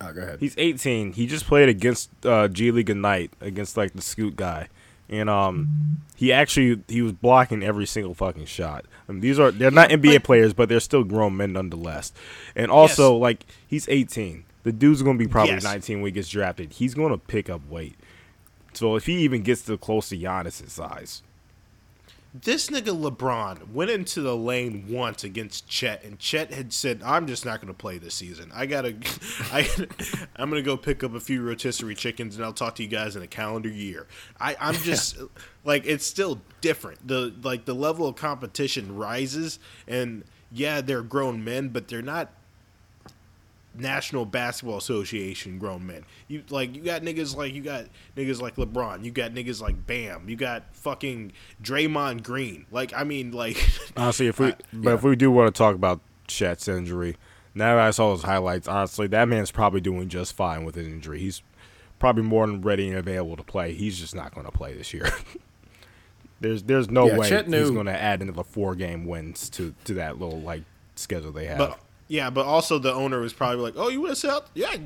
Oh, go ahead. He's 18. He just played against uh, G League Ignite against like the Scoot guy, and um, he actually he was blocking every single fucking shot. I mean, these are they're not NBA but- players, but they're still grown men nonetheless. And also, Yes. like he's 18. The dude's gonna be probably Yes. 19 when he gets drafted. He's gonna pick up weight. So if he even gets to close to Giannis' size, This nigga LeBron went into the lane once against Chet, and Chet had said, "I'm just not going to play this season. I gotta, I, I'm going to go pick up a few rotisserie chickens, and I'll talk to you guys in a calendar year." I, I'm just like, it's still different. The like the level of competition rises, and yeah, they're grown men, but they're not. National Basketball Association grown men. You like you got niggas like you got niggas like LeBron. You got niggas like Bam. You got fucking Draymond Green. Like I mean like Honestly, if we I- but if we do want to talk about Chet's injury, now that I saw his highlights, honestly, that man's probably doing just fine with his injury. He's probably more than ready and available to play. He's just not going to play this year. there's there's no Yeah, way Chet he's going to add another four game wins to to that little like schedule they have. but yeah, but also the owner was probably like, "Oh, you want to sell? Yeah."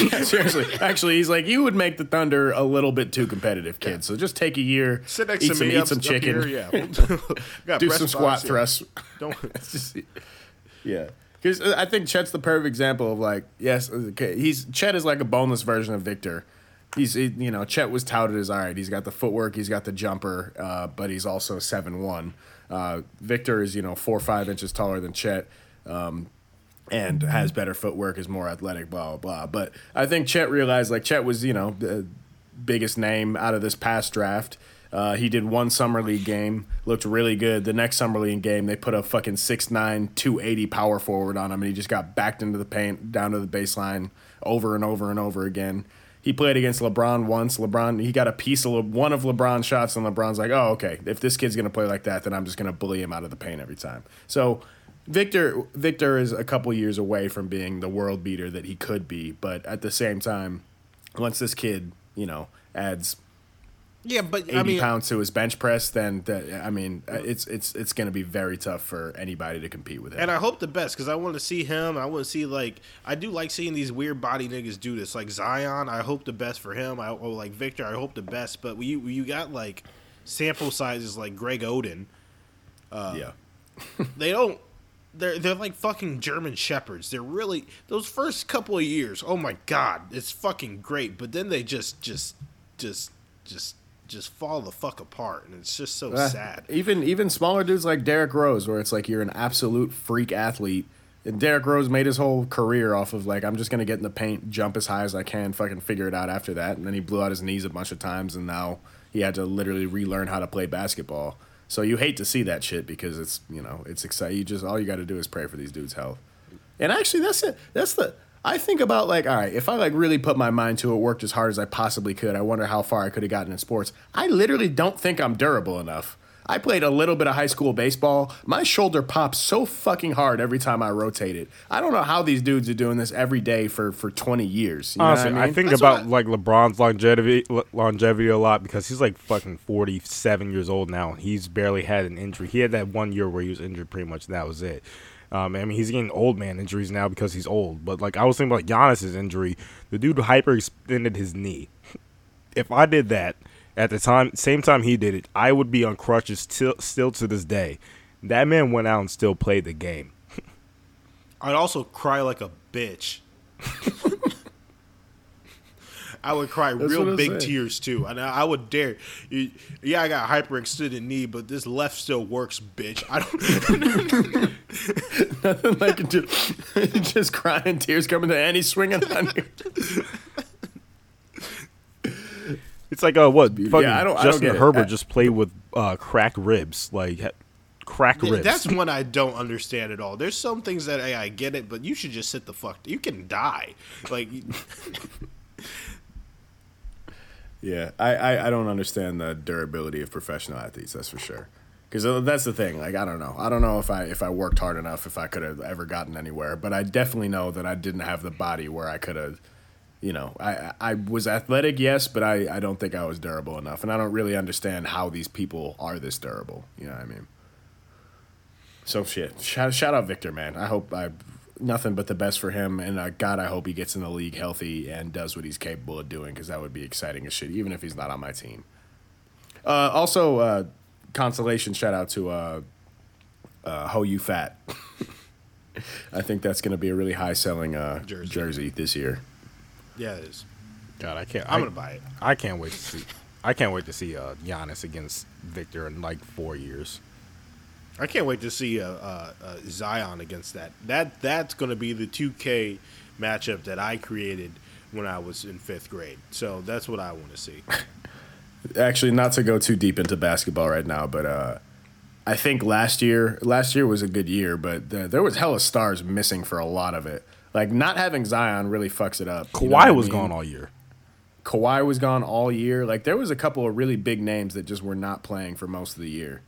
Yeah, seriously. Actually, he's like, you would make the Thunder a little bit too competitive, kid. So just take a year, Sit next eat to some, me eat up, some chicken, here, yeah. Do some squat thrusts. Don't. Just- yeah. Because I think Chet's the perfect example of like, yes, okay, he's Chet is like a boneless version of Victor. He's he- you know Chet was touted as all right. He's got the footwork, he's got the jumper, uh, but he's also seven one. Uh, Victor is you know four or five inches taller than Chet. Um, and has better footwork, is more athletic, blah blah blah. But I think Chet realized like Chet was you know the biggest name out of this past draft. Uh, he did one summer league game, looked really good. The next summer league game, they put a fucking 6'9", 280 power forward on him, and he just got backed into the paint, down to the baseline, over and over and over again. He played against LeBron once. LeBron, he got a piece of Le- one of LeBron's shots, and LeBron's like, "Oh, okay. If this kid's gonna play like that, then I'm just gonna bully him out of the paint every time." So Victor Victor is a couple years away from being the world beater that he could be, but at the same time, once this kid, you know, adds Yeah, but 80 I mean, pounds to his bench press, then that, I mean, uh, it's it's it's going to be very tough for anybody to compete with him. and I hope the best because I want to see him. I want to see like I do like seeing these weird body niggas do this. Like Zion, I hope the best for him. I or like Victor, I hope the best. But you you got like sample sizes like Greg Oden. yeah, They don't. They're they're like fucking German shepherds. They're really those first couple of years. Oh my god, it's fucking great. But then they just just just just just fall the fuck apart, and it's just so Uh, sad. Even even smaller dudes like Derrick Rose, where it's like you're an absolute freak athlete. And Derrick Rose made his whole career off of like I'm just gonna get in the paint, jump as high as I can, fucking figure it out after that. And then he blew out his knees a bunch of times, and now he had to literally relearn how to play basketball. So you hate to see that shit because it's you know it's exciting. You just all you got to do is pray for these dudes' health. And actually, that's it. That's the. I think about like, all right, if I like really put my mind to it, worked as hard as I possibly could, I wonder how far I could have gotten in sports. I literally don't think I'm durable enough. I played a little bit of high school baseball. My shoulder pops so fucking hard every time I rotate it. I don't know how these dudes are doing this every day for for 20 years. You know what Honestly, I, I, think That's about what like LeBron's longevity longevity a lot because he's like fucking forty seven years old now. and He's barely had an injury. He had that one year where he was injured pretty much, and that was it. Um, I mean, he's getting old man injuries now because he's old. But like I was thinking about Giannis's injury, the dude hyperextended his knee. If I did that at the time, same time he did it, I would be on crutches till, still to this day. That man went out and still played the game. I'd also cry like a bitch. I would cry That's real big said. tears too, and I, I would dare. You, yeah, I got hyperextended knee, but this left still works, bitch. I don't. Nothing like just, just crying, tears coming to Annie swinging on you. It's like uh, what fucking I don't- I don't Justin it. Herbert I- just played with uh, cracked ribs, like cracked ribs. That's one I don't understand at all. There's some things that hey, I get it, but you should just sit the fuck. You can die, like. Yeah, I, I, I don't understand the durability of professional athletes. That's for sure. Because that's the thing. Like I don't know. I don't know if I if I worked hard enough if I could have ever gotten anywhere. But I definitely know that I didn't have the body where I could have. You know, I I was athletic, yes, but I, I don't think I was durable enough, and I don't really understand how these people are this durable. You know what I mean? So shit. Shout, shout out Victor, man. I hope I nothing but the best for him, and uh, God, I hope he gets in the league healthy and does what he's capable of doing, because that would be exciting as shit, even if he's not on my team. Uh, also, uh, consolation shout out to uh, uh, Ho You Fat. I think that's going to be a really high selling uh, Jersey. jersey. this year. Yeah, it is. God, I can't. I'm I, gonna buy it. I can't wait to see. I can't wait to see uh, Giannis against Victor in like four years. I can't wait to see uh, uh, uh, Zion against that. That that's going to be the 2K matchup that I created when I was in fifth grade. So that's what I want to see. Actually, not to go too deep into basketball right now, but uh, I think last year last year was a good year, but the, there was hella stars missing for a lot of it. Like not having Zion really fucks it up. you Kawhi know what I was mean? gone all year. Kawhi was gone all year. Like there was a couple of really big names that just were not playing for most of the year.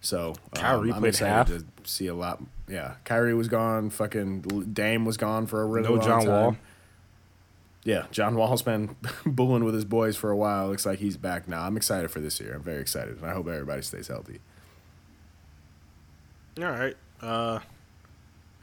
So um, Kyrie I'm played excited half. to see a lot. Yeah, Kyrie was gone. Fucking Dame was gone for a really No long John time. Wall. Yeah, John Wall's been bulling with his boys for a while. Looks like he's back now. I'm excited for this year. I'm very excited, and I hope everybody stays healthy. All right. Uh,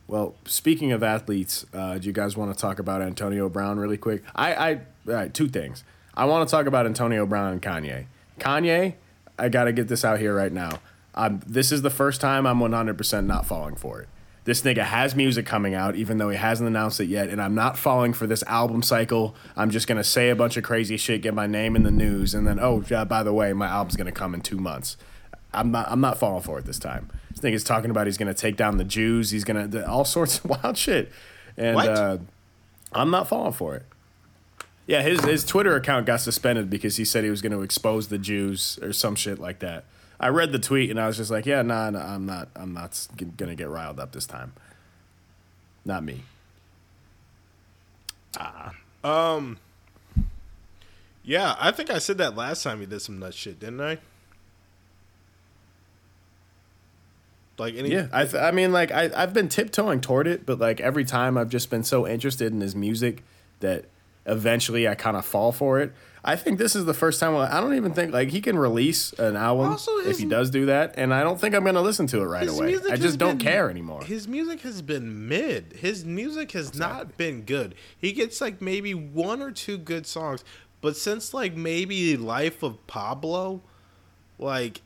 Well, speaking of athletes, uh, do you guys want to talk about Antonio Brown really quick? I, I, two things. I want to talk about Antonio Brown and Kanye. Kanye, I got to get this out here right now. Um, this is the first time I'm 100% not falling for it. This nigga has music coming out, even though he hasn't announced it yet, and I'm not falling for this album cycle. I'm just gonna say a bunch of crazy shit, get my name in the news, and then oh, yeah, by the way, my album's gonna come in two months. I'm not. I'm not falling for it this time. This nigga's talking about he's gonna take down the Jews. He's gonna the, all sorts of wild shit, and? Uh, I'm not falling for it. Yeah, his his Twitter account got suspended because he said he was going to expose the Jews or some shit like that. I read the tweet and I was just like, yeah, nah, nah I'm not, I'm not going to get riled up this time. Not me. Ah. Um. yeah, I think I said that last time he did some nut shit, didn't I? Like any Yeah, I, th- I mean, like I, I've been tiptoeing toward it, but like every time I've just been so interested in his music that eventually I kind of fall for it. I think this is the first time I don't even think like he can release an album Also, if he does do that, and I don't think I'm gonna listen to it right away. I just don't been- care anymore. His music has been mid. His music has not been good. He gets like maybe one or two good songs, but since like maybe Life of Pablo, like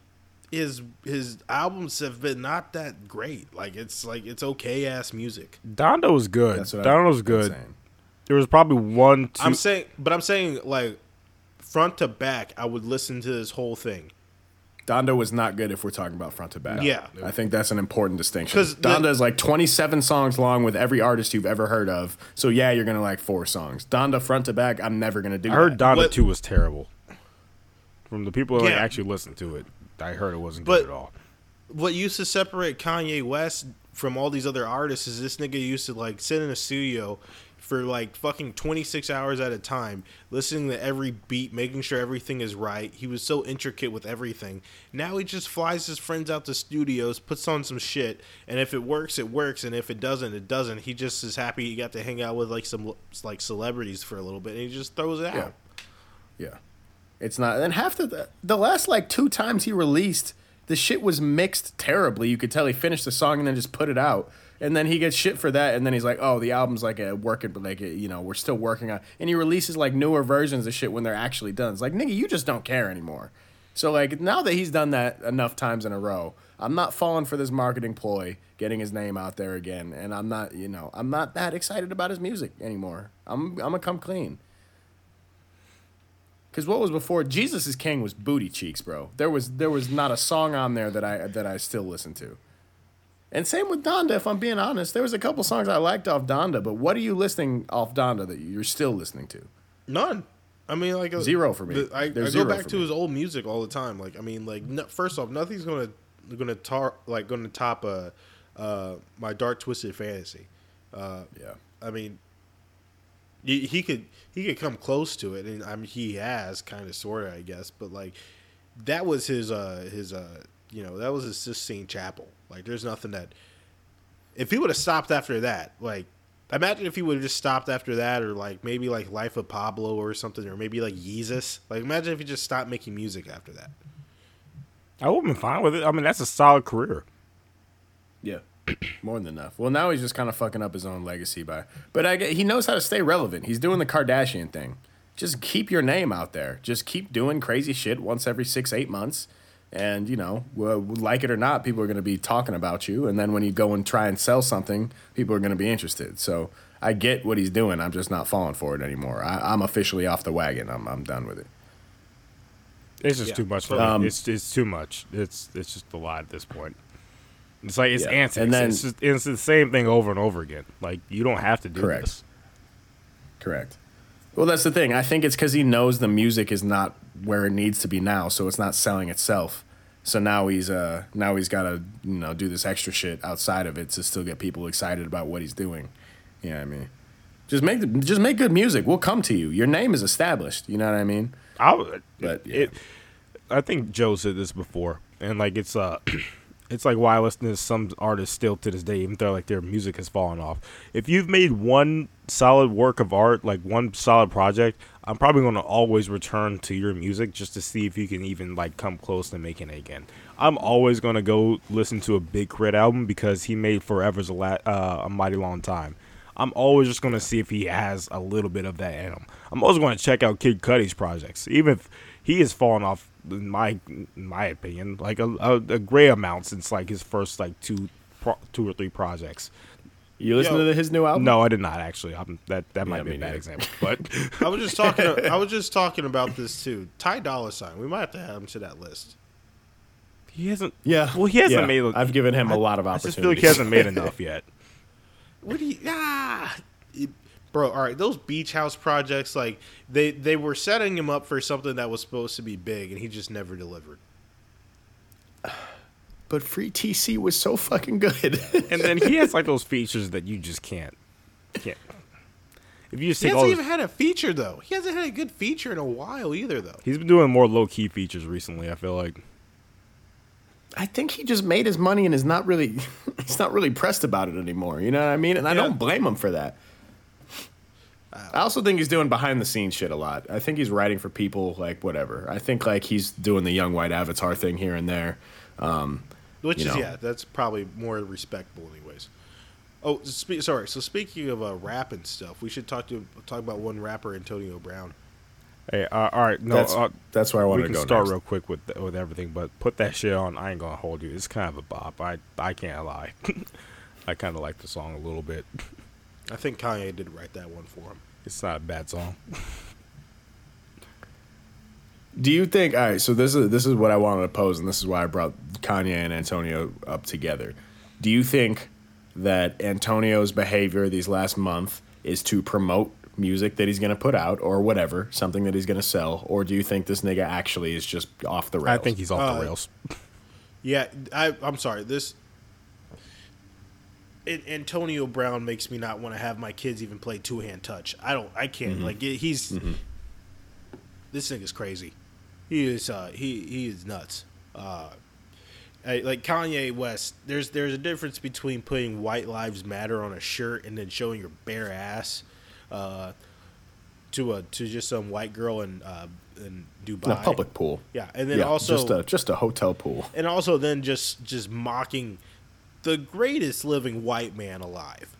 his his albums have been not that great. Like it's like it's okay ass music. Donda was good. That's what Donda was good. saying. There was probably one, two. I'm saying, but I'm saying like front to back, I would listen to this whole thing. Donda was not good if we're talking about front to back. Yeah. I think that's an important distinction. 'Cause the- Donda is like 27 songs long with every artist you've ever heard of. So yeah, you're gonna like four songs. Donda front to back, I'm never gonna do. It. I heard that. Donda What- 2 was terrible. From the people that like, actually listened to it, I heard it wasn't But- good at all. what used to separate Kanye West from all these other artists is this nigga used to like sit in a studio for like fucking 26 hours at a time, listening to every beat, making sure everything is right. He was so intricate with everything. Now he just flies his friends out to studios, puts on some shit, and if it works, it works, and if it doesn't, it doesn't. He just is happy he got to hang out with like some like celebrities for a little bit, and he just throws it out. Yeah. Yeah. It's not. And half the the last like two times he released, the shit was mixed terribly. You could tell he finished the song and then just put it out. And then he gets shit for that, and then he's like, "Oh, the album's like a working, but like you know, we're still working on." And he releases like newer versions of shit when they're actually done. It's like, nigga, you just don't care anymore. So like now that he's done that enough times in a row, I'm not falling for this marketing ploy, getting his name out there again, and I'm not, you know, I'm not that excited about his music anymore. I'm I'm gonna come clean. Because what was before Jesus is King was Booty Cheeks, bro. There was there was not a song on there that I that I still listen to. And same with Donda, if I'm being honest. There was a couple songs I liked off Donda, but what are you listening off Donda that you're still listening to? None. I mean, like a, Zero for me. the- I, I go zero back to his old music all the time. Like, I mean, like no, first off, nothing's gonna gonna tar like gonna top uh, uh, my dark twisted fantasy. Uh, Yeah. I mean, he, he could he could come close to it, and I mean he has kind of sort of, I guess. But like, that was his uh his uh you know that was his Sistine Chapel. Like, there's nothing that if he would have stopped after that, like. Imagine if he would have just stopped after that, or like maybe like Life of Pablo or something, or maybe like Jesus. Like imagine if he just stopped making music after that. I would have been fine with it. I mean, that's a solid career. Yeah. More than enough. Well, now he's just kind of fucking up his own legacy by. But I get, he knows how to stay relevant. He's doing the Kardashian thing. Just keep your name out there. Just keep doing crazy shit once every six, eight months. And, you know, well, like it or not, people are going to be talking about you. And then when you go and try and sell something, people are going to be interested. So I get what he's doing. I'm just not falling for it anymore. I, I'm officially off the wagon. I'm, I'm done with it. It's just Yeah. too much for Um, me. It's it's too much. It's it's just a lot at this point. It's like it's Yeah. antics. And then- it's, just, it's the same thing over and over again. Like you don't have to do Correct. this. Correct. Well, that's the thing. I think it's because he knows the music is not where it needs to be now, so it's not selling itself. So now he's uh now he's got to you know do this extra shit outside of it to still get people excited about what he's doing. You know what I mean? Just make the, just make good music. We'll come to you. Your name is established. You know what I mean? I would, But, yeah. it. I think Joe said this before, and like it's uh, it's like why I listen to some artists still to this day, even though like their music has fallen off. If you've made one solid work of art, like one solid project, I'm probably going to always return to your music just to see if you can even like come close to making it again. I'm always going to go listen to a Big K.R.I.T. album because he made Forever's a, la- uh, a mighty long time. I'm always just going to see if he has a little bit of that in him. I'm always going to check out Kid Cudi's projects, even if he has fallen off, in my in my opinion, like a, a, a great amount since like his first like two pro- two or three projects. You listen Yo. to his new album? No, I did not actually. I'm, that that might be a bad neither. example, but I was just talking. I was just talking about this too. Ty Dolla Sign. We might have to add him to that list. he hasn't. Yeah. well, he hasn't Yeah. made. I've given him I- a lot of I opportunities. just feel like he hasn't made enough yet. What do you? Ah, It- bro. All right, those beach house projects, like they they were setting him up for something that was supposed to be big, and he just never delivered. But Free TC was so fucking good. And then he has like those features that you just can't, can't. If you just He take all, hasn't his- even had a feature though. He hasn't had a good feature in a while either, though. he's been doing more low key features recently. I feel like. I think he just made his money and is not really he's not really pressed about it anymore. You know what I mean? And I don't blame him for that. I also think he's doing behind the scenes shit a lot. I think he's writing for people like whatever. I think like he's doing the young white avatar thing here and there. Which is know. yeah, that's probably more respectable, anyways. Oh, spe- sorry. So speaking of uh, rap and stuff, we should talk to talk about one rapper, Antonio Brown. Hey, uh, all right, no, that's uh, that's where I want we to can start next. real quick with with everything, but put that shit on. I ain't gonna hold you. It's kind of a bop. I I can't lie. I kind of like the song a little bit. I think Kanye did write that one for him. It's not a bad song. Do you think? All right, so this is this is what I wanted to pose, and this is why I brought Kanye and Antonio up together. Do you think that Antonio's behavior these last month is to promote music that he's going to put out, or whatever, something that he's going to sell, or do you think this nigga actually is just off the rails? I think he's off Uh, the rails. Yeah, I, I'm sorry. This it, Antonio Brown makes me not want to have my kids even play two hand touch. I don't. I can't. Like it, he's this nigga's crazy. He is. Uh, he he is nuts. Uh, I, like Kanye West. There's there's a difference between putting "White Lives Matter" on a shirt and then showing your bare ass. Uh, to a to just some white girl in uh, in Dubai. in a public pool. Yeah, and then yeah, also just a just a hotel pool. and also then just just mocking the greatest living white man alive.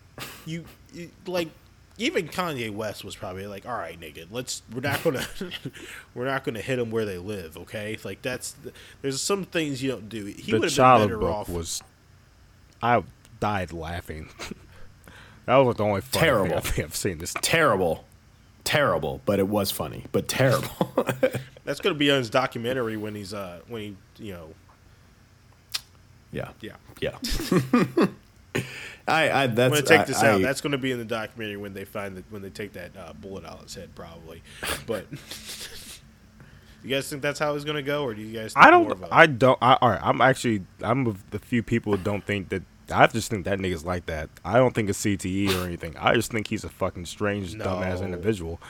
You, you like even Kanye West was probably like, "All right, nigga, let's we're not gonna we're not gonna hit them where they live, okay? Like that's there's some things you don't do. He the would have been child better book off. was. I died laughing. that was the only funny Terrible. thing I think I've seen this. Terrible, terrible, but it was funny, but terrible. that's gonna be on his documentary when he's uh when he you know yeah, yeah. yeah. I, I that's I'm gonna take this I- out. That's gonna be in the documentary when they find that when they take that uh, bullet out of his head, probably. But you guys think that's how it's gonna go, or do you guys? Think I don't. of a, I don't. I, all right. I'm actually. I'm of the few people who don't think that. I just think that nigga's like that. I don't think it's CTE or anything. I just think he's a fucking strange, dumbass individual.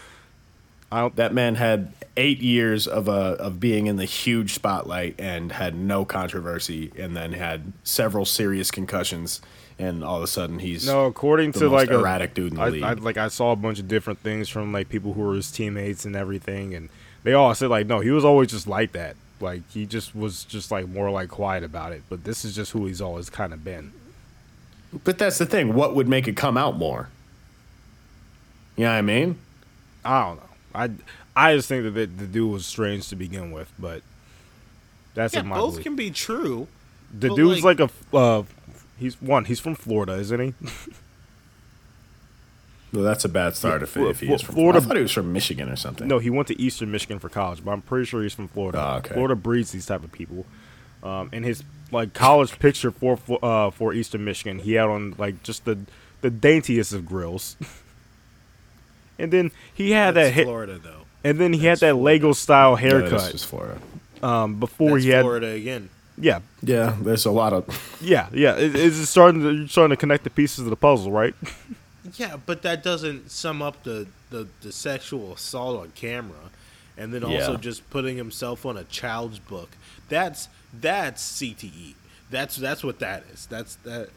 I don't. That man had eight years of uh, of being in the huge spotlight and had no controversy, and then had several serious concussions, and all of a sudden he's No, according to like a, erratic dude in the I, league. I, like I saw a bunch of different things from like people who were his teammates and everything, and they all said like, no, he was always just like that. Like he just was just like more like quiet about it. But this is just who he's always kind of been. but that's the thing. What would make it come out more? You know what I mean? I don't know. I I just think that the, the dude was strange to begin with, but that's yeah, in my both belief. can be true. the dude's like- like, a uh, he's one. He's from Florida, isn't he? Well, that's a bad start if, Flo- if he is from Florida- I thought he was from Michigan or something. No, he went to Eastern Michigan for college, but I'm pretty sure he's from Florida. Oh, okay. Florida breeds these type of people. Um, and his like college picture for Flo- uh, for Eastern Michigan, he had on like just the the daintiest of grills. and then he had That's that hit, Florida though. and then he had That's that Lego style No, that's haircut just Florida. um, before That's he had Florida again. yeah Yeah, there's a lot of yeah yeah. It, it's starting to you're starting to connect the pieces of the puzzle, right? Yeah, but that doesn't sum up the, the, the sexual assault on camera, and then also Yeah. just putting himself on a child's book. That's that's CTE. That's that's what that is. That's that.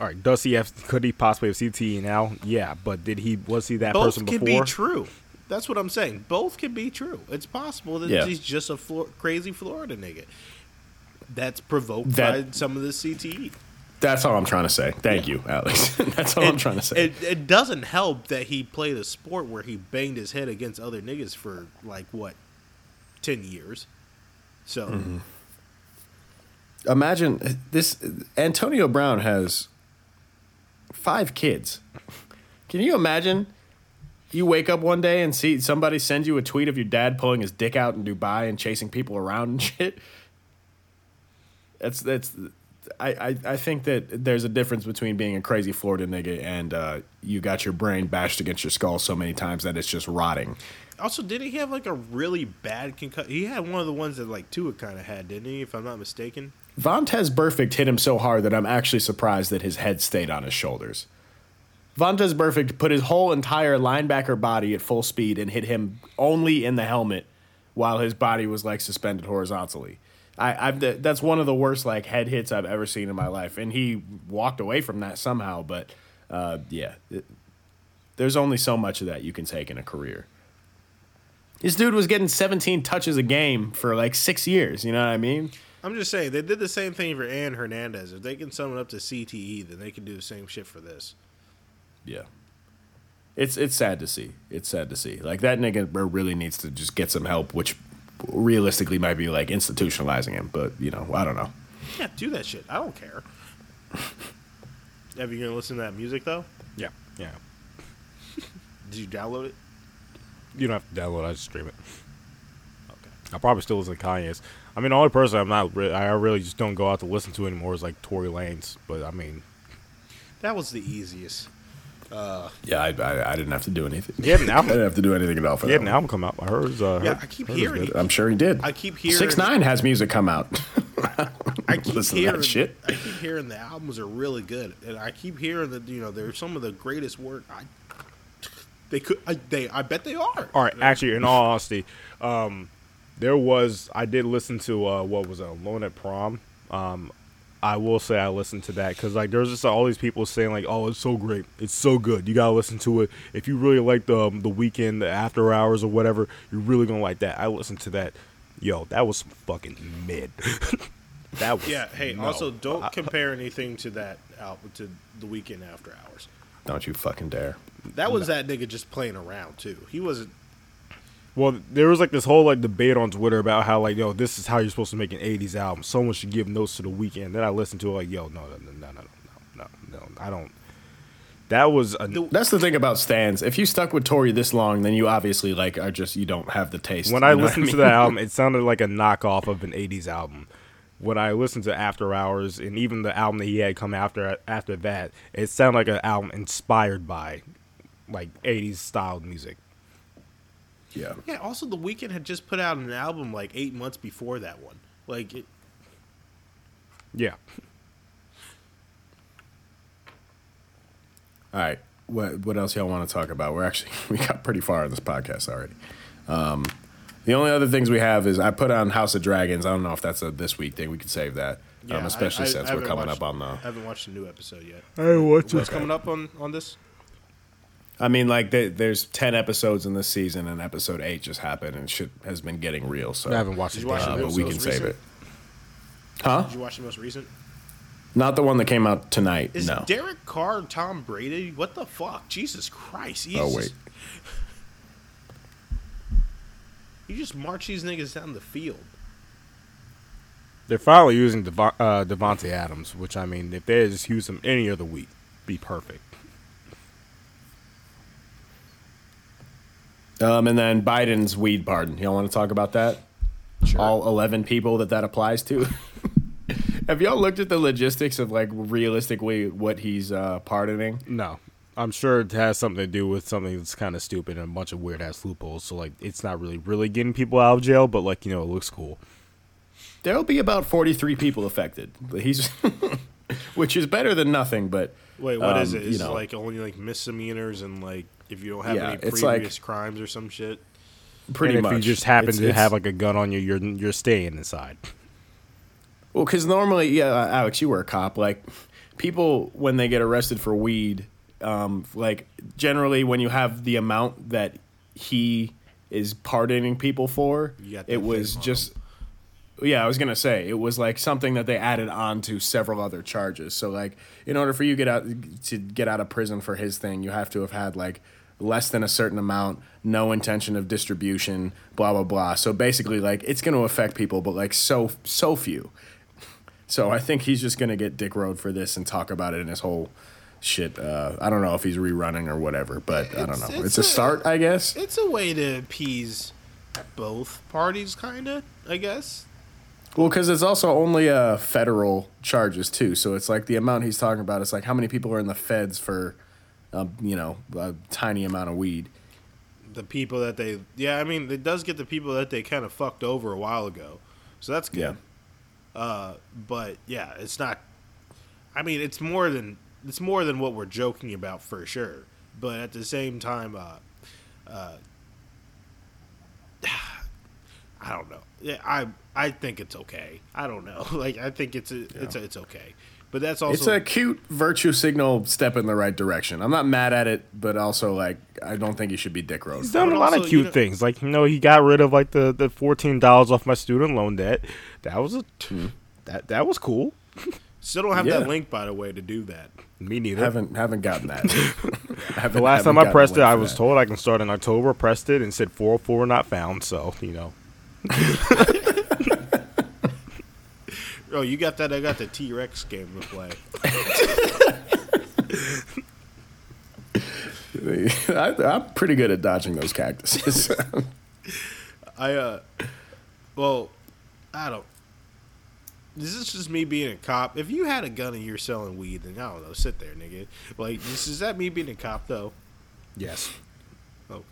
All right, does he have? Could he possibly have CTE now? Yeah, but did he? Was he that person before? Both person can be true. That's what I'm saying. Both can be true. It's possible that Yeah. he's just a Flor- crazy Florida nigga that's provoked That- by some of the CTE. That's all I'm trying to say. Thank you, Alex. That's all I'm trying to say. It, it doesn't help that he played a sport where he banged his head against other niggas for like what, ten years. So Mm-hmm. Imagine this. Antonio Brown has five kids. Can you imagine? You wake up one day and see somebody send you a tweet of your dad pulling his dick out in Dubai and chasing people around and shit. That's that's. I, I, I think that there's a difference between being a crazy Florida nigga and uh, you got your brain bashed against your skull so many times that it's just rotting. also, didn't he have like a really bad concussion? He had one of the ones that like Tua kind of had, didn't he? If I'm not mistaken. Vontaze Burfict hit him so hard that I'm actually surprised that his head stayed on his shoulders. Vontaze Burfict put his whole entire linebacker body at full speed and hit him only in the helmet while his body was like suspended horizontally. I, I've that's one of the worst like head hits I've ever seen in my life, and he walked away from that somehow. But uh, yeah, it- there's only so much of that you can take in a career. This dude was getting 17 touches a game for like six years. You know what I mean? I'm just saying they did the same thing for Aaron Hernandez. If they can sum it up to CTE, then they can do the same shit for this. Yeah. It's it's sad to see. It's sad to see. Like that nigga really needs to just get some help, which realistically might be like institutionalizing him. But you know, I don't know. Yeah, do that shit. I don't care. Have you gonna listen to that music though? Yeah, yeah. Did you download it? You don't have to download. it, I just stream it. Okay. I probably still listen to Kanye's. I mean, the only person I'm not. Re- I really just don't go out to listen to anymore is like Tory Lanez. But I mean, That was the easiest. Yeah, I, I, I didn't have to do anything. he had an I album. didn't have to do anything at all for He had that. an one. album come out. I heard. his, Uh, Yeah, heard- I keep heard his hearing good. it. I'm sure he did. I keep hearing Six Nine has music come out. I keep Listen to that hearing shit. I keep hearing the albums are really good, and I keep hearing that you know they're some of the greatest work. I they could I, they I bet they are. All right, actually, in all honesty, um, there was I did listen to uh, what was it, Alone at Prom. Um, I will say I listened to that because like there's just all these people saying like, oh, it's so great, it's so good. You gotta listen to it if you really like the um, the Weeknd, the after hours or whatever. You're really gonna like that. I listened to that. Yo, that was fucking mid. that was Yeah. Hey, no. also don't compare anything to that out to the Weeknd after hours. Don't you fucking dare. That was that nigga just playing around too. He wasn't. Well, there was like this whole like debate on Twitter about how like yo, this is how you're supposed to make an '80s album. Someone should give notes to the Weeknd. Then I listened to it like yo, no, no, no, no, no, no, no, I don't. That was a, that's the thing about stands. If you stuck with Tory this long, then you obviously like are just you don't have the taste. When I listened I mean? to the album, it sounded like a knockoff of an '80s album. When I listened to After Hours and even the album that he had come after after that, it sounded like an album inspired by like '80s styled music yeah. Yeah. Also, the Weeknd had just put out an album like eight months before that one. Like it, Yeah, All right. What what else y'all want to talk about? We're actually we got pretty far in this podcast already. Um, the only other things we have is I put on House of Dragons. I don't know if that's a this week thing. We could save that, yeah, um, especially I- I- since I we're coming watched- up on the. I haven't watched a new episode yet. I watched What's coming up on on this? I mean, like there- there's ten episodes in this season, and episode eight just happened, and shit has been getting real. So I haven't watched Did it. watch yet. uh, but we most can save recent? it. Huh? Did you watch the most recent? Not the one that came out tonight. Is no. Derek Carr Tom Brady? What the fuck? Jesus Christ! He's oh wait. You just march these niggas down the field. They're finally using Dev- uh, Davante Adams, which I mean, if they just use him any other week, be perfect. Um, and then Biden's weed pardon. Y'all want to talk about that? All 11 people that that applies to? Have y'all looked at the logistics of like realistically what he's uh, pardoning? No, I'm sure it has something to do with something that's kind of stupid and a bunch of weird ass loopholes. So like, it's not really really getting people out of jail, but like you know, it looks cool. There'll be about 43 people affected. He's, which is better than nothing. But Wait, what is Um, it? you Is it like only like misdemeanors and like if you don't have Yeah, any previous like- crimes or some shit? Pretty and if much. you just happen It's- to it's- have like a gun on you, you're you're staying inside. Well, because normally, yeah, uh, Alex, you were a cop. Like, people when they get arrested for weed, um, like generally when you have the amount that he is pardoning people for, You got that it was thing on just. Yeah, I was gonna say it was like something that they added on to several other charges. So like, in order for you get out to get out of prison for his thing, you have to have had like less than a certain amount, no intention of distribution, blah blah blah. So basically, like it's gonna affect people, but like so so few. So I think he's just gonna get Dick Road for this and talk about it in his whole shit. Uh, I don't know if he's rerunning or whatever, but I don't know. it's It's, a a- start, I guess. It's a way to appease both parties, kind of. I guess. Well, because it's also only uh, federal charges too. So it's like the amount he's talking about. It's like how many people are in the feds for, um, you know, a tiny amount of weed. The people that they, yeah, I mean, it does get the people that they kind of fucked over a while ago, so that's good. Uh, but yeah, it's not. I mean, it's more than it's more than what we're joking about for sure. But at the same time, uh, uh, I don't know. Yeah, I I think it's okay. I don't know. Like I think it's a, it's a, it's okay. But that's also It's a cute virtue signal step in the right direction. I'm not mad at it, but also like I don't think he should be Dick Road. He's done But a lot also, of you cute know- things. Like you know, he got rid of like the, the fourteen dollars off my student loan debt. That was a hmm. that that was cool. still don't have Yeah. that link by the way to do that. Me neither. Haven't haven't gotten that. Haven't- the last time I pressed it, I was that. told I can start in October. Pressed it and said 404 not found. So you know, Oh, you got that? I got the T Rex game to play. I, I'm pretty good at dodging those cactuses. I uh, well, I don't. This is just me being a cop. If you had a gun and you're selling weed, then I don't know. Sit there, nigga. Like, this is that me being a cop though? yes. Okay.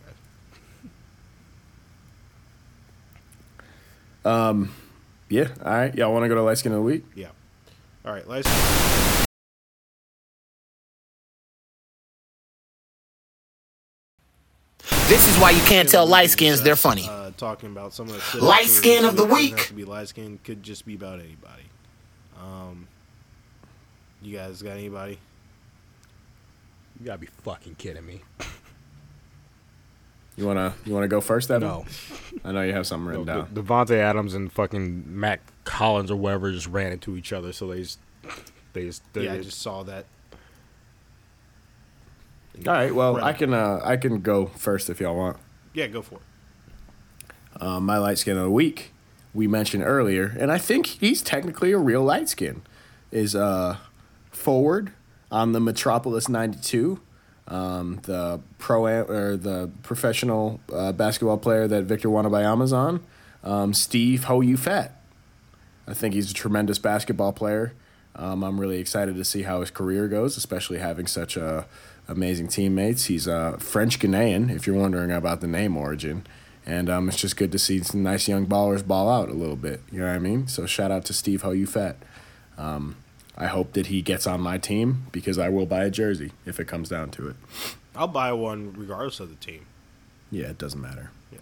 Yeah. All right. Y'all want to go to light skin of the week? Yeah. All right. Let's. This is why you can't tell light skins they're funny. Uh, talking about some of the shit Light skin of the week. Have to be light skin. Could just be about anybody. Um. You guys got anybody? You gotta be fucking kidding me. You wanna you wanna go first, Evan? No. I know you have something written No, down. De- Davante Adams and fucking Matt Collins or whatever just ran into each other. So they just they just they yeah, I just saw that. All right. Well, Right. I can uh, I can go first if y'all want. Yeah, go for it. Um, my light skin of the week we mentioned earlier, and I think he's technically a real light skin. Is uh, forward on the Metropolis '92, um, the pro or the professional uh, basketball player that Victor Wembanyama's on, um, Steeve Ho You Fat. I think he's a tremendous basketball player. Um, I'm really excited to see how his career goes, especially having such uh, amazing teammates. He's uh, French Ghanaian, if you're wondering about the name origin. And um, it's just good to see some nice young ballers ball out a little bit. You know what I mean? So shout out to Steeve Ho You Fat. Um, I hope that he gets on my team because I will buy a jersey if it comes down to it. I'll buy one regardless of the team. Yeah, it doesn't matter. Yeah.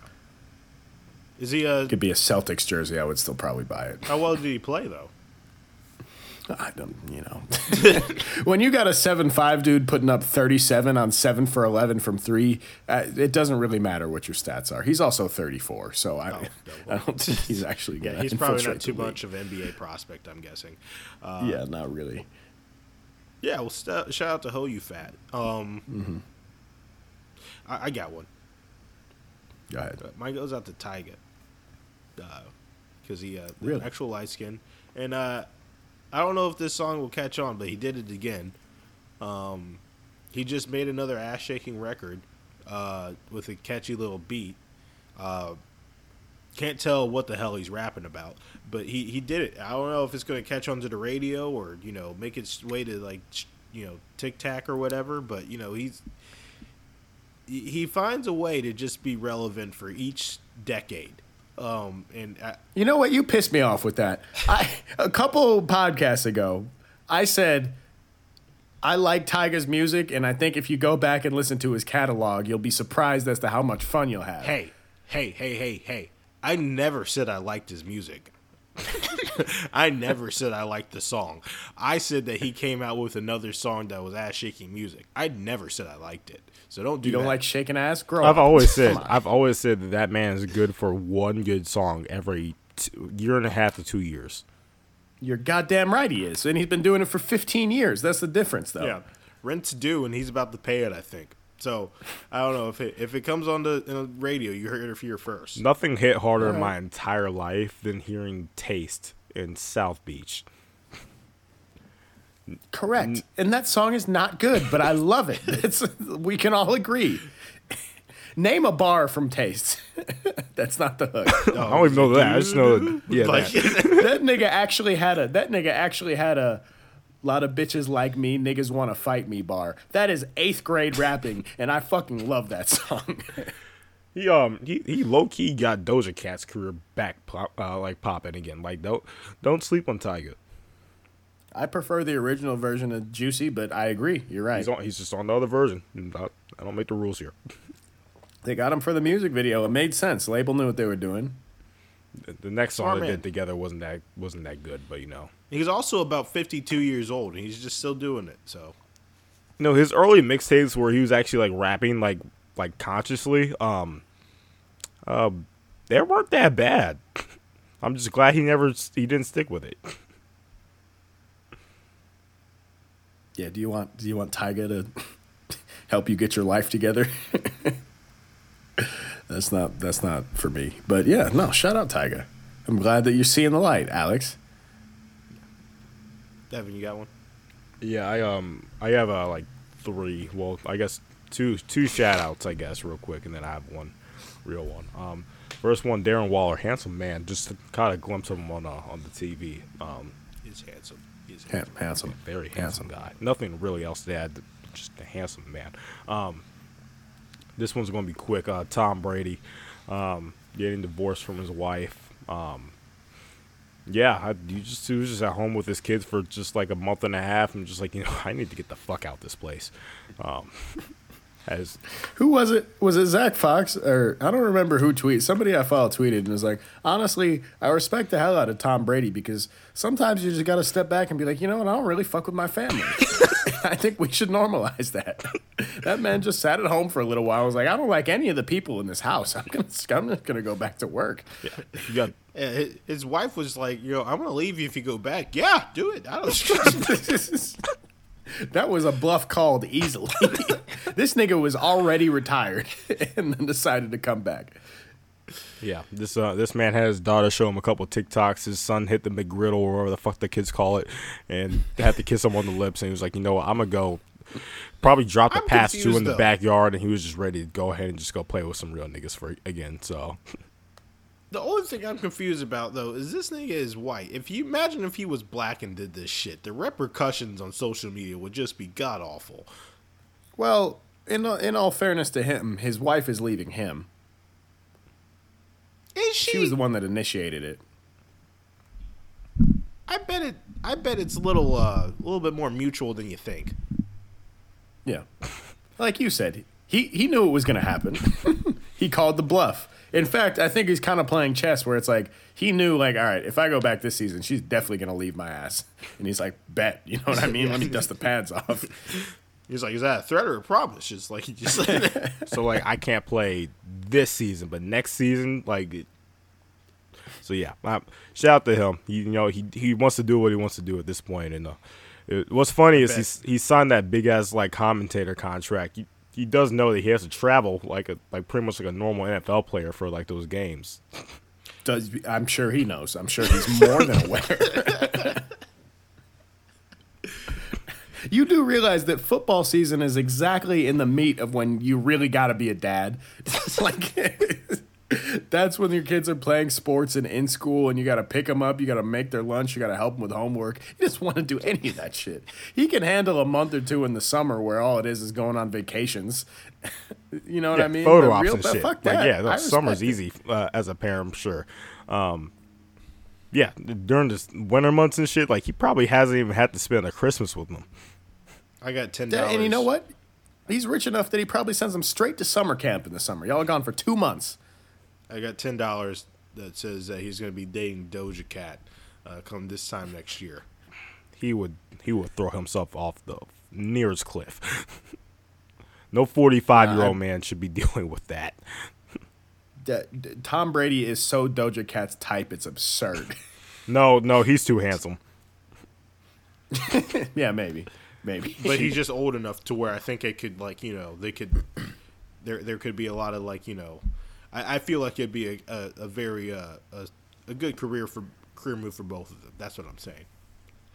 Is he uh It could be a Celtics jersey. I would still probably buy it. How well did he play though? I don't, you know. when you got a seven five dude putting up 37 on 7 for 11 from 3, uh, it doesn't really matter what your stats are. He's also 34, so I, Oh, I don't think he's actually going Yeah, he's probably not too much of NBA prospect. I'm guessing. Uh, yeah, not really. Yeah, well, st- shout out to Ho You Fat. Um, Mm-hmm. I-, I got one. Go ahead. Uh, Mine goes out to Tyga, because he uh, Really? actual light skin, and uh, I don't know if this song will catch on, but he did it again. Um, he just made another ass shaking record uh, with a catchy little beat. Uh, can't tell what the hell he's rapping about, but he, he did it. I don't know if it's going to catch on to the radio or you know make its way to like you know Tic Tac or whatever. But you know he's he he finds a way to just be relevant for each decade. Um, and I, You know what? You pissed me off with that. I a couple podcasts ago, I said I like Tyga's music, and I think if you go back and listen to his catalog, you'll be surprised as to how much fun you'll have. Hey, hey, hey, hey, hey. I never said I liked his music. I never said I liked the song. I said that he came out with another song that was ass shaking music. I never said I liked it. So don't do you don't that. like shaking ass, girl. I've always said I've always said that that man is good for one good song every t- year and a half to two years. You're goddamn right, he is, and he's been doing it for 15 years. That's the difference, though. Yeah, rent's due, and he's about to pay it. I think. So I don't know if it if it comes on the, in the radio, you heard it here first. Nothing hit harder in my entire life than hearing "Taste" in South Beach. Correct. And that song is not good, but I love it. It's, we can all agree. Name a bar from Taste. That's not the hook. I don't even know that. I just know that. Yeah, Like, that. that nigga actually had a that nigga actually had a lot of bitches like me, niggas want to fight me bar. That is eighth grade rapping, and I fucking love that song. he um he, he low key got Doja Cat's career back pop, uh, like popping again. Like don't don't sleep on Tyga. I prefer the original version of Juicy, but I agree. You're right. He's on. He's just on the other version. I, I don't make the rules here. They got him for the music video. It made sense. Label knew what they were doing. The, the next song Smart they man. did together wasn't that wasn't that good, but you know. he's also about fifty two years old, and he's just still doing it. So No, his early mixtapes where he was actually like rapping like like consciously, um, uh, they weren't that bad. I'm just glad he never he didn't stick with it. Yeah. Do you want Do you want Tyga to help you get your life together? that's not That's not for me. But yeah, no. Shout out Tyga. I'm glad that you're seeing the light, Alex. Devin, you got one? Yeah, I um I have uh like three. Well, I guess two two shout outs, I guess, real quick, and then I have one real one. Um, first one, Darren Waller, handsome man. Just caught a glimpse of him on uh, on the TV. Um, He's handsome. Handsome. handsome. very handsome, guy. Nothing really else to add. Just a handsome man. Um, this one's going to be quick. Uh, Tom Brady um, getting divorced from his wife. Um, yeah, I, you just he was just at home with his kids for just like a month and a half, and just like you know, I need to get the fuck out this place. As Who was it? Was it Zach Fox or I don't remember who tweeted. Somebody I follow tweeted and was like, honestly, I respect the hell out of Tom Brady because sometimes you just got to step back and be like, you know what? I don't really fuck with my family. I think we should normalize that. that man just sat at home for a little while. I was like, I don't like any of the people in this house. I'm gonna, I'm just gonna go back to work. you got Yeah, his, his wife was like, "Yo, I'm gonna leave you if you go back." Yeah, do it. I don't. that was a bluff called easily. this nigga was already retired and then decided to come back. Yeah, this uh, this man had his daughter show him a couple TikToks. His son hit the McGriddle or whatever the fuck the kids call it, and had to kiss him on the lips. And he was like, you know what, I'm gonna go. Probably drop the I'm pass to in confused, the though. backyard, and he was just ready to go ahead and just go play with some real niggas for again. So the only thing I'm confused about though is this nigga is white. If you imagine if he was black and did this shit, the repercussions on social media would just be god awful. Well, in in all fairness to him, his wife is leaving him. Is she? She was the one that initiated it. I bet it. I bet it's a little, uh, a little bit more mutual than you think. Yeah. Like you said, he he knew it was going to happen. he called the bluff. In fact, I think he's kind of playing chess where it's like he knew like, all right, if I go back this season, she's definitely going to leave my ass. And he's like, bet, you know what I mean? Let me dust the pads off. He's like, is that a threat or a promise? Just like he just. so like I can't play this season, but next season, like. it- So yeah, um, shout out to him. He, you know, he he wants to do what he wants to do at this point. And uh, it, what's funny is he he signed that big ass like commentator contract. He, he does know that he has to travel like a like pretty much like a normal NFL player for like those games. Does I'm sure he knows. I'm sure he's more than aware. you do realize that football season is exactly in the meat of when you really got to be a dad. Like that's when your kids are playing sports and in school, and you got to pick them up. You got to make their lunch. You got to help them with homework. He doesn't want to do any of that shit. He can handle a month or two in the summer where all it is is going on vacations. you know what I mean? photo ops and shit. Fuck Like, yeah, no, I summer's it. easy uh, as a parent, I'm sure. Um, yeah, during the winter months and shit, like he probably hasn't even had to spend a Christmas with them. I got $10 and you know what? He's rich enough that he probably sends them straight to summer camp in the summer. Y'all are gone for two months. I got ten dollars that says that he's going to be dating Doja Cat uh, come this time next year. He would he would throw himself off the nearest cliff. no forty five year Uh, old man should be dealing with that. D- d- Tom Brady is so Doja Cat's type, it's absurd. No, no, he's too handsome. yeah, maybe, maybe. But he's just old enough to where I think it could like you know they could there there could be a lot of like you know I, I feel like it'd be a a, a very uh, a, a good career for career move for both of them. That's what I'm saying.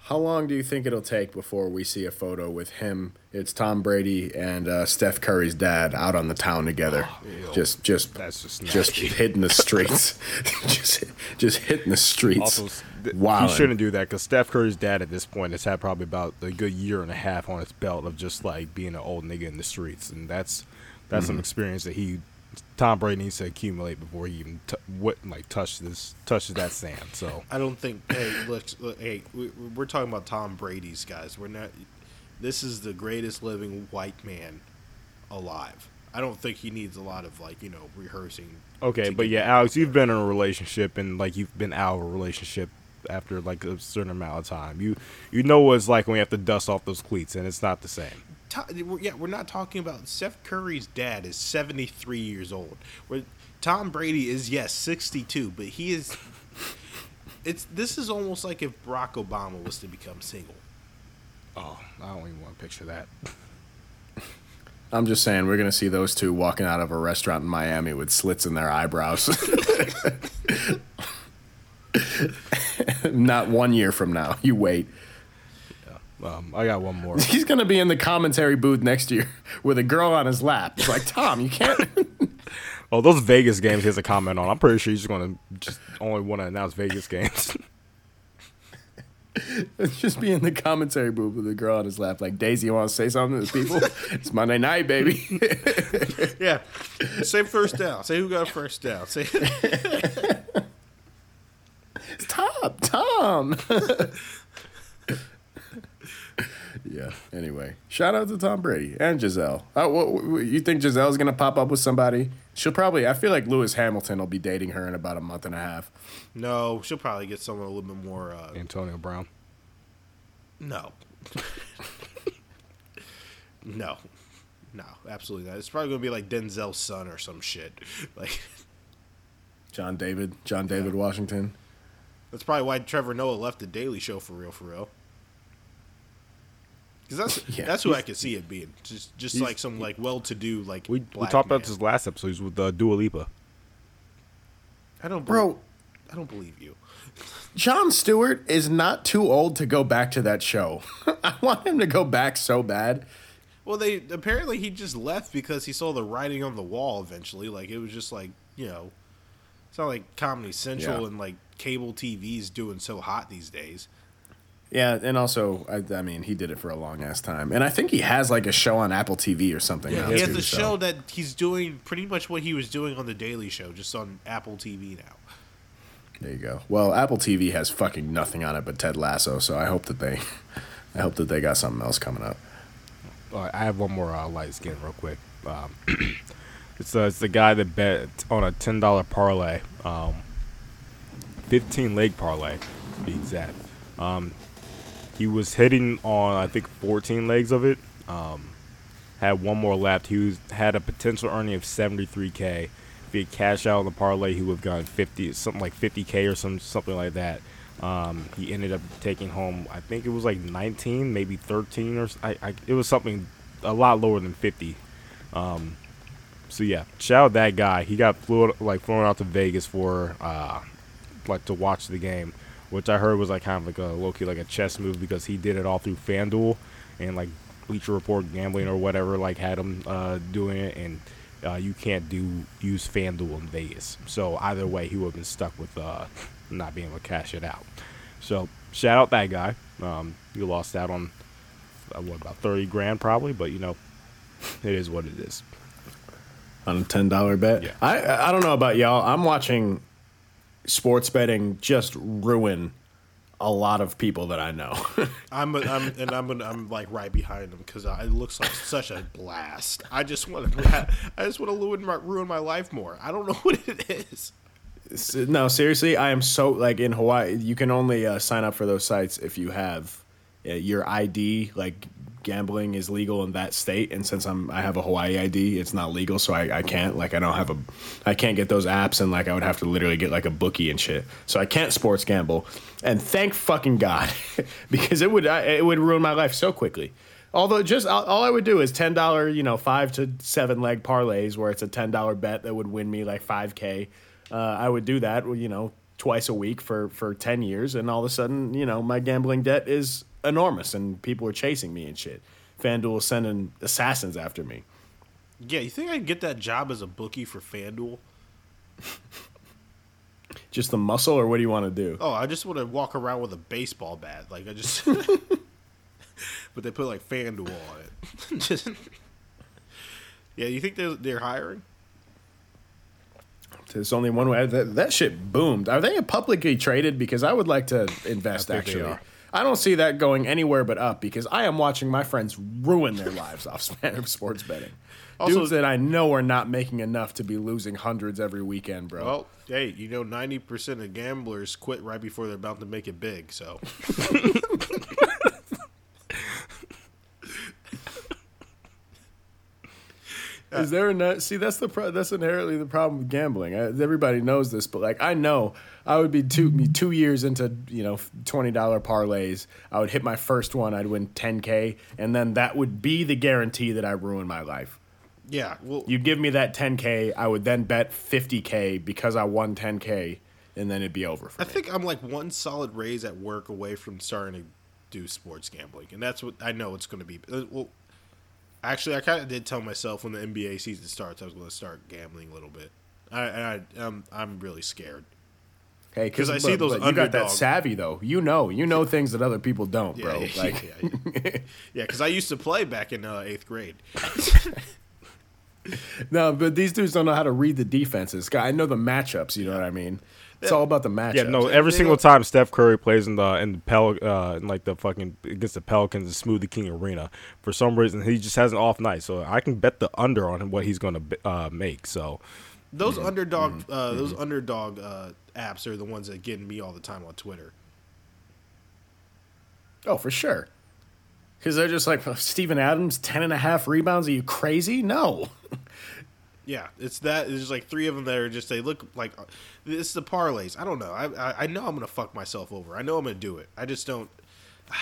How long do you think it'll take before we see a photo with him? It's Tom Brady and uh, Steph Curry's dad out on the town together, just just That's just just hitting the streets, just just hitting the streets. Also, th- Wow. he shouldn't do that because Steph Curry's dad at this point has had probably about a good year and a half on his belt of just like being an old nigga in the streets, and that's that's Mm-hmm. some experience that he Tom Brady needs to accumulate before he even t- what like touch this touches that sand. So I don't think. Hey, look, look hey, we, we're talking about Tom Brady's guys. We're not. This is the greatest living white man alive. I don't think he needs a lot of like you know rehearsing. okay, but yeah, Alex, you've been in a relationship and like you've been out of a relationship after like a certain amount of time. You you know what it's like when you have to dust off those cleats, and it's not the same. To- yeah, we're not talking about Steph Curry's dad is 73 years old. Where Tom Brady is yes 62, but he is. It's this is almost like if Barack Obama was to become single. Oh, I don't even want to picture that. I'm just saying, we're gonna see those two walking out of a restaurant in Miami with slits in their eyebrows. Not one year from now. You wait. Um, I got one more. He's gonna be in the commentary booth next year with a girl on his lap. It's like Tom, you can't. Oh, those Vegas games he has a comment on. I'm pretty sure he's going to just only want to announce Vegas games. just be in the commentary booth with a girl on his lap. Like Daisy, you want to say something to the people? it's Monday night, baby. Yeah, say first down. Say who got first down. Say It's Tom, Tom. Yeah. Anyway, shout out to Tom Brady and Gisele. Uh, what, what- you think Gisele's gonna pop up with somebody? She'll probably. I feel like Lewis Hamilton will be dating her in about a month and a half. no. She'll probably get someone a little bit more. Uh, Antonio Brown. no. no. No, absolutely not. It's probably gonna be like Denzel's son or some shit. Like John David, John David Washington. that's probably why Trevor Noah left the Daily Show for real, for real. Because that's Yeah, that's who I he's- could see it being. Just just like some like well-to-do like We, we black talked about this last episode He's with uh, Dua Lipa. I don't, Bro, believe, I don't believe you. Jon Stewart is not too old to go back to that show. I want him to go back so bad. Well, they apparently he just left because he saw the writing on the wall. Eventually, like it was just like you know, it's not like Comedy Central Yeah. and like cable TV's doing so hot these days. Yeah, and also, I, I mean, he did it for a long ass time, and I think he has like a show on Apple TV or something. now, he has too, a so- show that he's doing pretty much what he was doing on the Daily Show, just on Apple TV now. There you go. Well, Apple TV has fucking nothing on it but Ted Lasso, so I hope that they, I hope that they got something else coming up. All right, I have one more uh, light skin real quick. Um, it's, uh, it's the guy that bet on a ten dollar parlay, um, fifteen leg parlay to be exact. Um, he was hitting on I think fourteen legs of it. Um, had one more left. He was, had a potential earning of seventy three k. If he had cashed out on the parlay, he would have gotten fifty, something like fifty k or some something like that. Um, he ended up taking home, I think it was like 19, maybe 13, or I, I, it was something a lot lower than 50. Um, so yeah, shout out that guy. He got flew like flown out to Vegas for uh, like to watch the game, which I heard was like kind of like a low key like a chess move because he did it all through FanDuel and like Bleacher Report gambling or whatever like had him uh, doing it and. Uh, you can't do use FanDuel in Vegas, so either way, he would have been stuck with uh, not being able to cash it out. So shout out that guy. Um, you lost out on uh, what about thirty grand probably, but you know, it is what it is. on a ten dollar bet. Yeah. I I don't know about y'all. I'm watching sports betting just ruin a lot of people that I know. I'm, I'm and I'm gonna, I'm like right behind them because it looks like such a blast. I just want to I just want to ruin my ruin my life more. I don't know what it is. No, seriously, I am so like in Hawaii. You can only uh, sign up for those sites if you have your ID. Like gambling is legal in that state, and since I'm I have a Hawaii ID, it's not legal, so I, I can't like I don't have a I can't get those apps, and like I would have to literally get like a bookie and shit. So I can't sports gamble, and thank fucking God, because it would I, it would ruin my life so quickly. Although just all, I would do is ten dollar, you know, five to seven leg parlays where it's a ten dollar bet that would win me like five k. Uh, I would do that, you know, twice a week for for ten years, and all of a sudden, you know, my gambling debt is enormous, and people are chasing me and shit. FanDuel is sending assassins after me. Yeah, you think I can get that job as a bookie for FanDuel? Just the muscle, or what do you want to do? Oh, I just want to walk around with a baseball bat, like I just. but they put like FanDuel on it. just. Yeah, you think they're they're hiring? There's only one way. That, that shit boomed. Are they publicly traded? Because I would like to invest. Think they actually, are. I don't see that going anywhere but up. Because I am watching my friends ruin their lives off sports betting. Also- Dudes that I know are not making enough to be losing hundreds every weekend, bro. Well, hey, you know, ninety percent of gamblers quit right before they're about to make it big. So Is there a nut? See, that's the pro- that's inherently the problem with gambling. I, everybody knows this, but like I know, I would be two me two years into you know twenty dollar parlays. I would hit my first one. I'd win ten k, and then that would be the guarantee that I ruin my life. yeah, well, You give me that ten k, I would then bet fifty k because I won ten k, and then it'd be over for I me. think I'm like one solid raise at work away from starting to do sports gambling, and that's what I know it's going to be. Well, actually, I kind of did tell myself when the NBA season starts, I was going to start gambling a little bit. I, I, um, I'm really scared. Hey, because I see those you got that savvy though. You know, you know things that other people don't, Yeah, bro. yeah, Like, yeah, yeah, because I used to play back in uh, eighth grade. no, but these dudes don't know how to read the defenses. I know the matchups. You know what I mean? It's all about the matchups. Yeah, no. Every they single time Steph Curry plays in the in the Pel uh, in like the fucking against the Pelicans in Smoothie King Arena, for some reason he just has an off night. So I can bet the under on what he's going to uh, make. So Those underdog, uh, those underdog uh, apps are the ones that get me all the time on Twitter. Oh, for sure. Because they're just like, Steven Adams, 10 and a half rebounds. Are you crazy? No. Yeah, it's that. There's like three of them that are just they look like uh, it's the parlays. I don't know. I I, I know I'm gonna fuck myself over. I know I'm gonna do it. I just don't.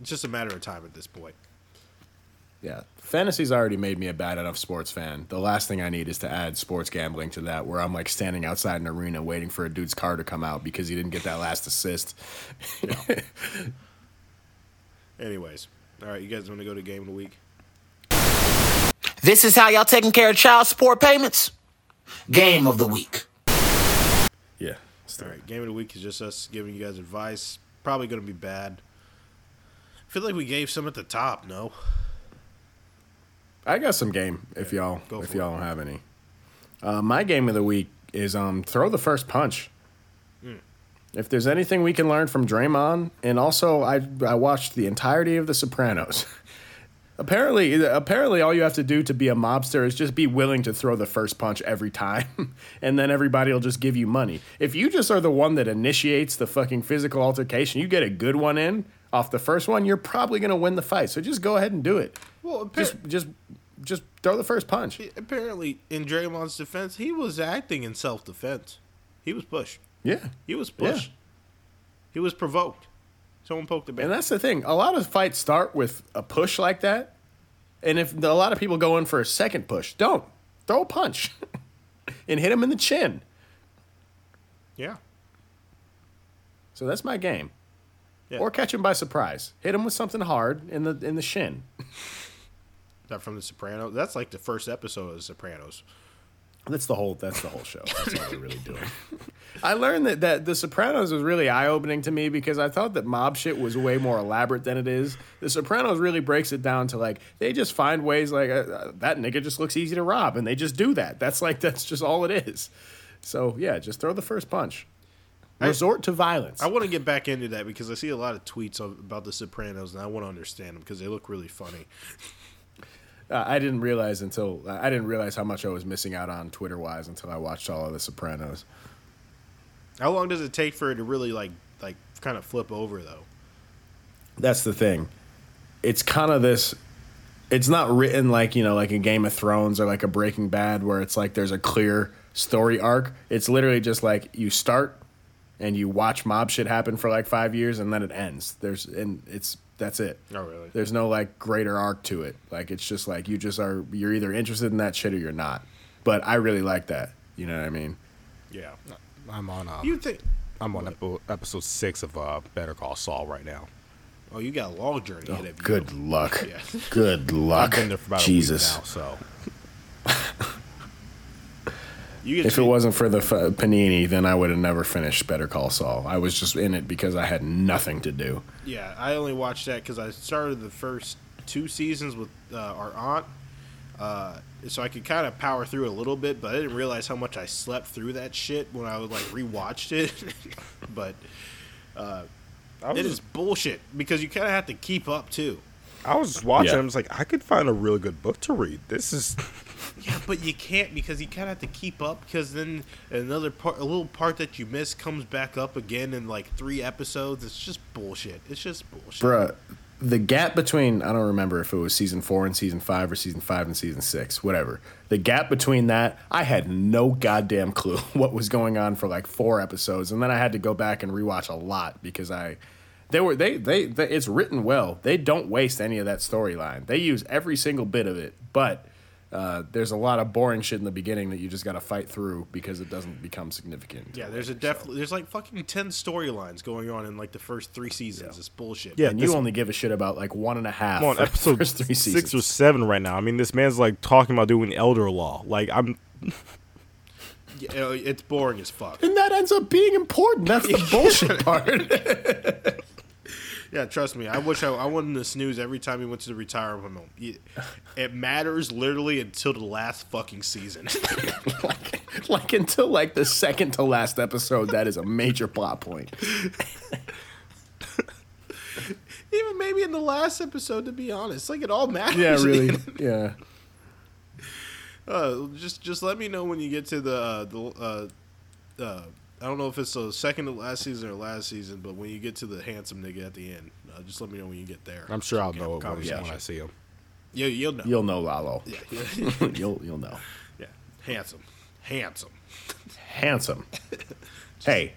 It's just a matter of time at this point. Yeah. Fantasy's already made me a bad enough sports fan. The last thing I need is to add sports gambling to that, where I'm like standing outside an arena waiting for a dude's car to come out because he didn't get that last assist. Anyways, all right, you guys want to go to game of the week? This is how y'all taking care of child support payments? Game of the week. Yeah. All right, game of the week is just us giving you guys advice. Probably gonna be bad. I feel like we gave some at the top. No. I got some game if y'all go if y'all don't have any. Uh, my game of the week is um throw the first punch. Hmm. If there's anything we can learn from Draymond, and also I I watched the entirety of The Sopranos. apparently, apparently, all you have to do to be a mobster is just be willing to throw the first punch every time, and then everybody will just give you money. If you just are the one that initiates the fucking physical altercation, you get a good one in off the first one, you're probably gonna win the fight. So just go ahead and do it. Well, Just just just throw the first punch. apparently, in Draymond's defense, he was acting in self defense. He was pushed. Yeah. He was Yeah. pushed. He was provoked. Someone poked the bear. And that's the thing. A lot of fights start with a push like that. And if a lot of people go in for a second push, don't. Throw a punch and hit him in the chin. yeah. So that's my game. Yeah. Or catch him by surprise. Hit him with something hard in the in the shin. That from The Sopranos. That's like the first episode of The Sopranos. That's the whole that's the whole show. That's all they're really doing. I learned that, that The Sopranos was really eye opening to me because I thought that mob shit was way more elaborate than it is. The Sopranos really breaks it down to like they just find ways like uh, uh, that nigga just looks easy to rob and they just do that. That's like that's just all it is. So yeah, just throw the first punch. resort to violence. I want to get back into that because I see a lot of tweets about The Sopranos, and I want to understand them because they look really funny. Uh, I didn't realize until I didn't realize how much I was missing out on Twitter wise until I watched all of The Sopranos. How long does it take for it to really like like kind of flip over though? That's the thing. It's kind of this. It's not written like you know, like a Game of Thrones or like a Breaking Bad, where it's like there's a clear story arc. It's literally just like you start and you watch mob shit happen for like five years, and then it ends. There's and it's that's it. Oh, really? There's no like greater arc to it. Like it's just like you just are you're either interested in that shit or you're not. But I really like that. You know what I mean? Yeah. I'm on. Uh, You think? I'm on epi- episode six of uh, Better Call Saul right now. Oh, you got a long journey ahead of you. Good luck. Yeah. Good luck. I've been there for about Jesus. a week now, so You get If it wasn't for the f- panini, then I would have never finished Better Call Saul. I was just in it because I had nothing to do. Yeah, I only watched that because I started the first two seasons with uh, our aunt, uh, so I could kind of power through a little bit. But I didn't realize how much I slept through that shit when I was like rewatched it. but I it was, is bullshit because you kind of have to keep up too. I was just watching. Yeah. I was like, I could find a really good book to read. This is Yeah, but you can't because you kind of have to keep up because then another part, a little part that you miss, comes back up again in like three episodes. It's just bullshit. It's just bullshit. Bruh, the gap between, I don't remember if it was season four and season five or season five and season six, whatever. The gap between that, I had no goddamn clue what was going on for like four episodes. And then I had to go back and rewatch a lot because I. They were they, they they it's written well. They don't waste any of that storyline. They use every single bit of it, but uh, there's a lot of boring shit in the beginning that you just got to fight through because it doesn't become significant. Yeah, there's a def- there's like fucking ten storylines going on in like the first three seasons. It's bullshit. Yeah, and you only give a shit about like one and a half. I'm on episode first three six seasons. or seven right now. I mean, this man's like talking about doing elder law. Like I'm. Yeah, it's boring as fuck. And that ends up being important. That's the bullshit part. Yeah, trust me. I wish I, I wanted to snooze every time he went to the retirement home. It, it matters literally until the last fucking season. like, like until like the second to last episode, that is a major plot point. Even maybe in the last episode, to be honest, like it all matters. Yeah, really. Yeah. Uh, just just let me know when you get to the uh, the. Uh, uh, I don't know if it's the second to last season or last season, but when you get to the handsome nigga at the end, uh, just let me know when you get there. I'm sure So I'll know it when, conversation. when I see him. Yeah, you'll know. You'll know Lalo. yeah, you'll you'll know. yeah, handsome, handsome, Handsome. Hey,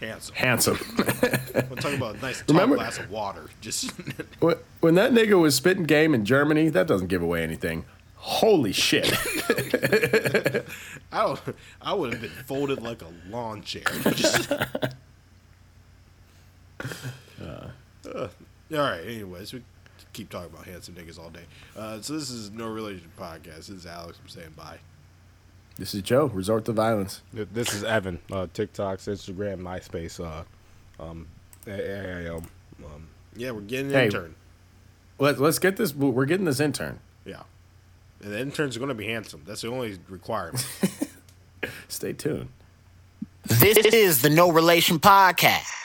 handsome. handsome. I'm talking about a nice tall Remember- glass of water. Just When- when that nigga was spitting game in Germany, that doesn't give away anything. Holy shit. I don't, I would have been folded like a lawn chair. Just- Uh, all right. Anyways, we keep talking about handsome niggas all day. Uh, so this is no relation podcast. This is Alex. I'm saying bye. This is Joe. Resort to violence. This is Evan. Uh, TikToks, Instagram, MySpace. Uh, um, I, I, um, um, Yeah, we're getting an Hey. intern. Let, let's get this. We're getting this intern. Yeah, and the intern's are going to be handsome. That's the only requirement. Stay tuned. This is the No Relation Podcast.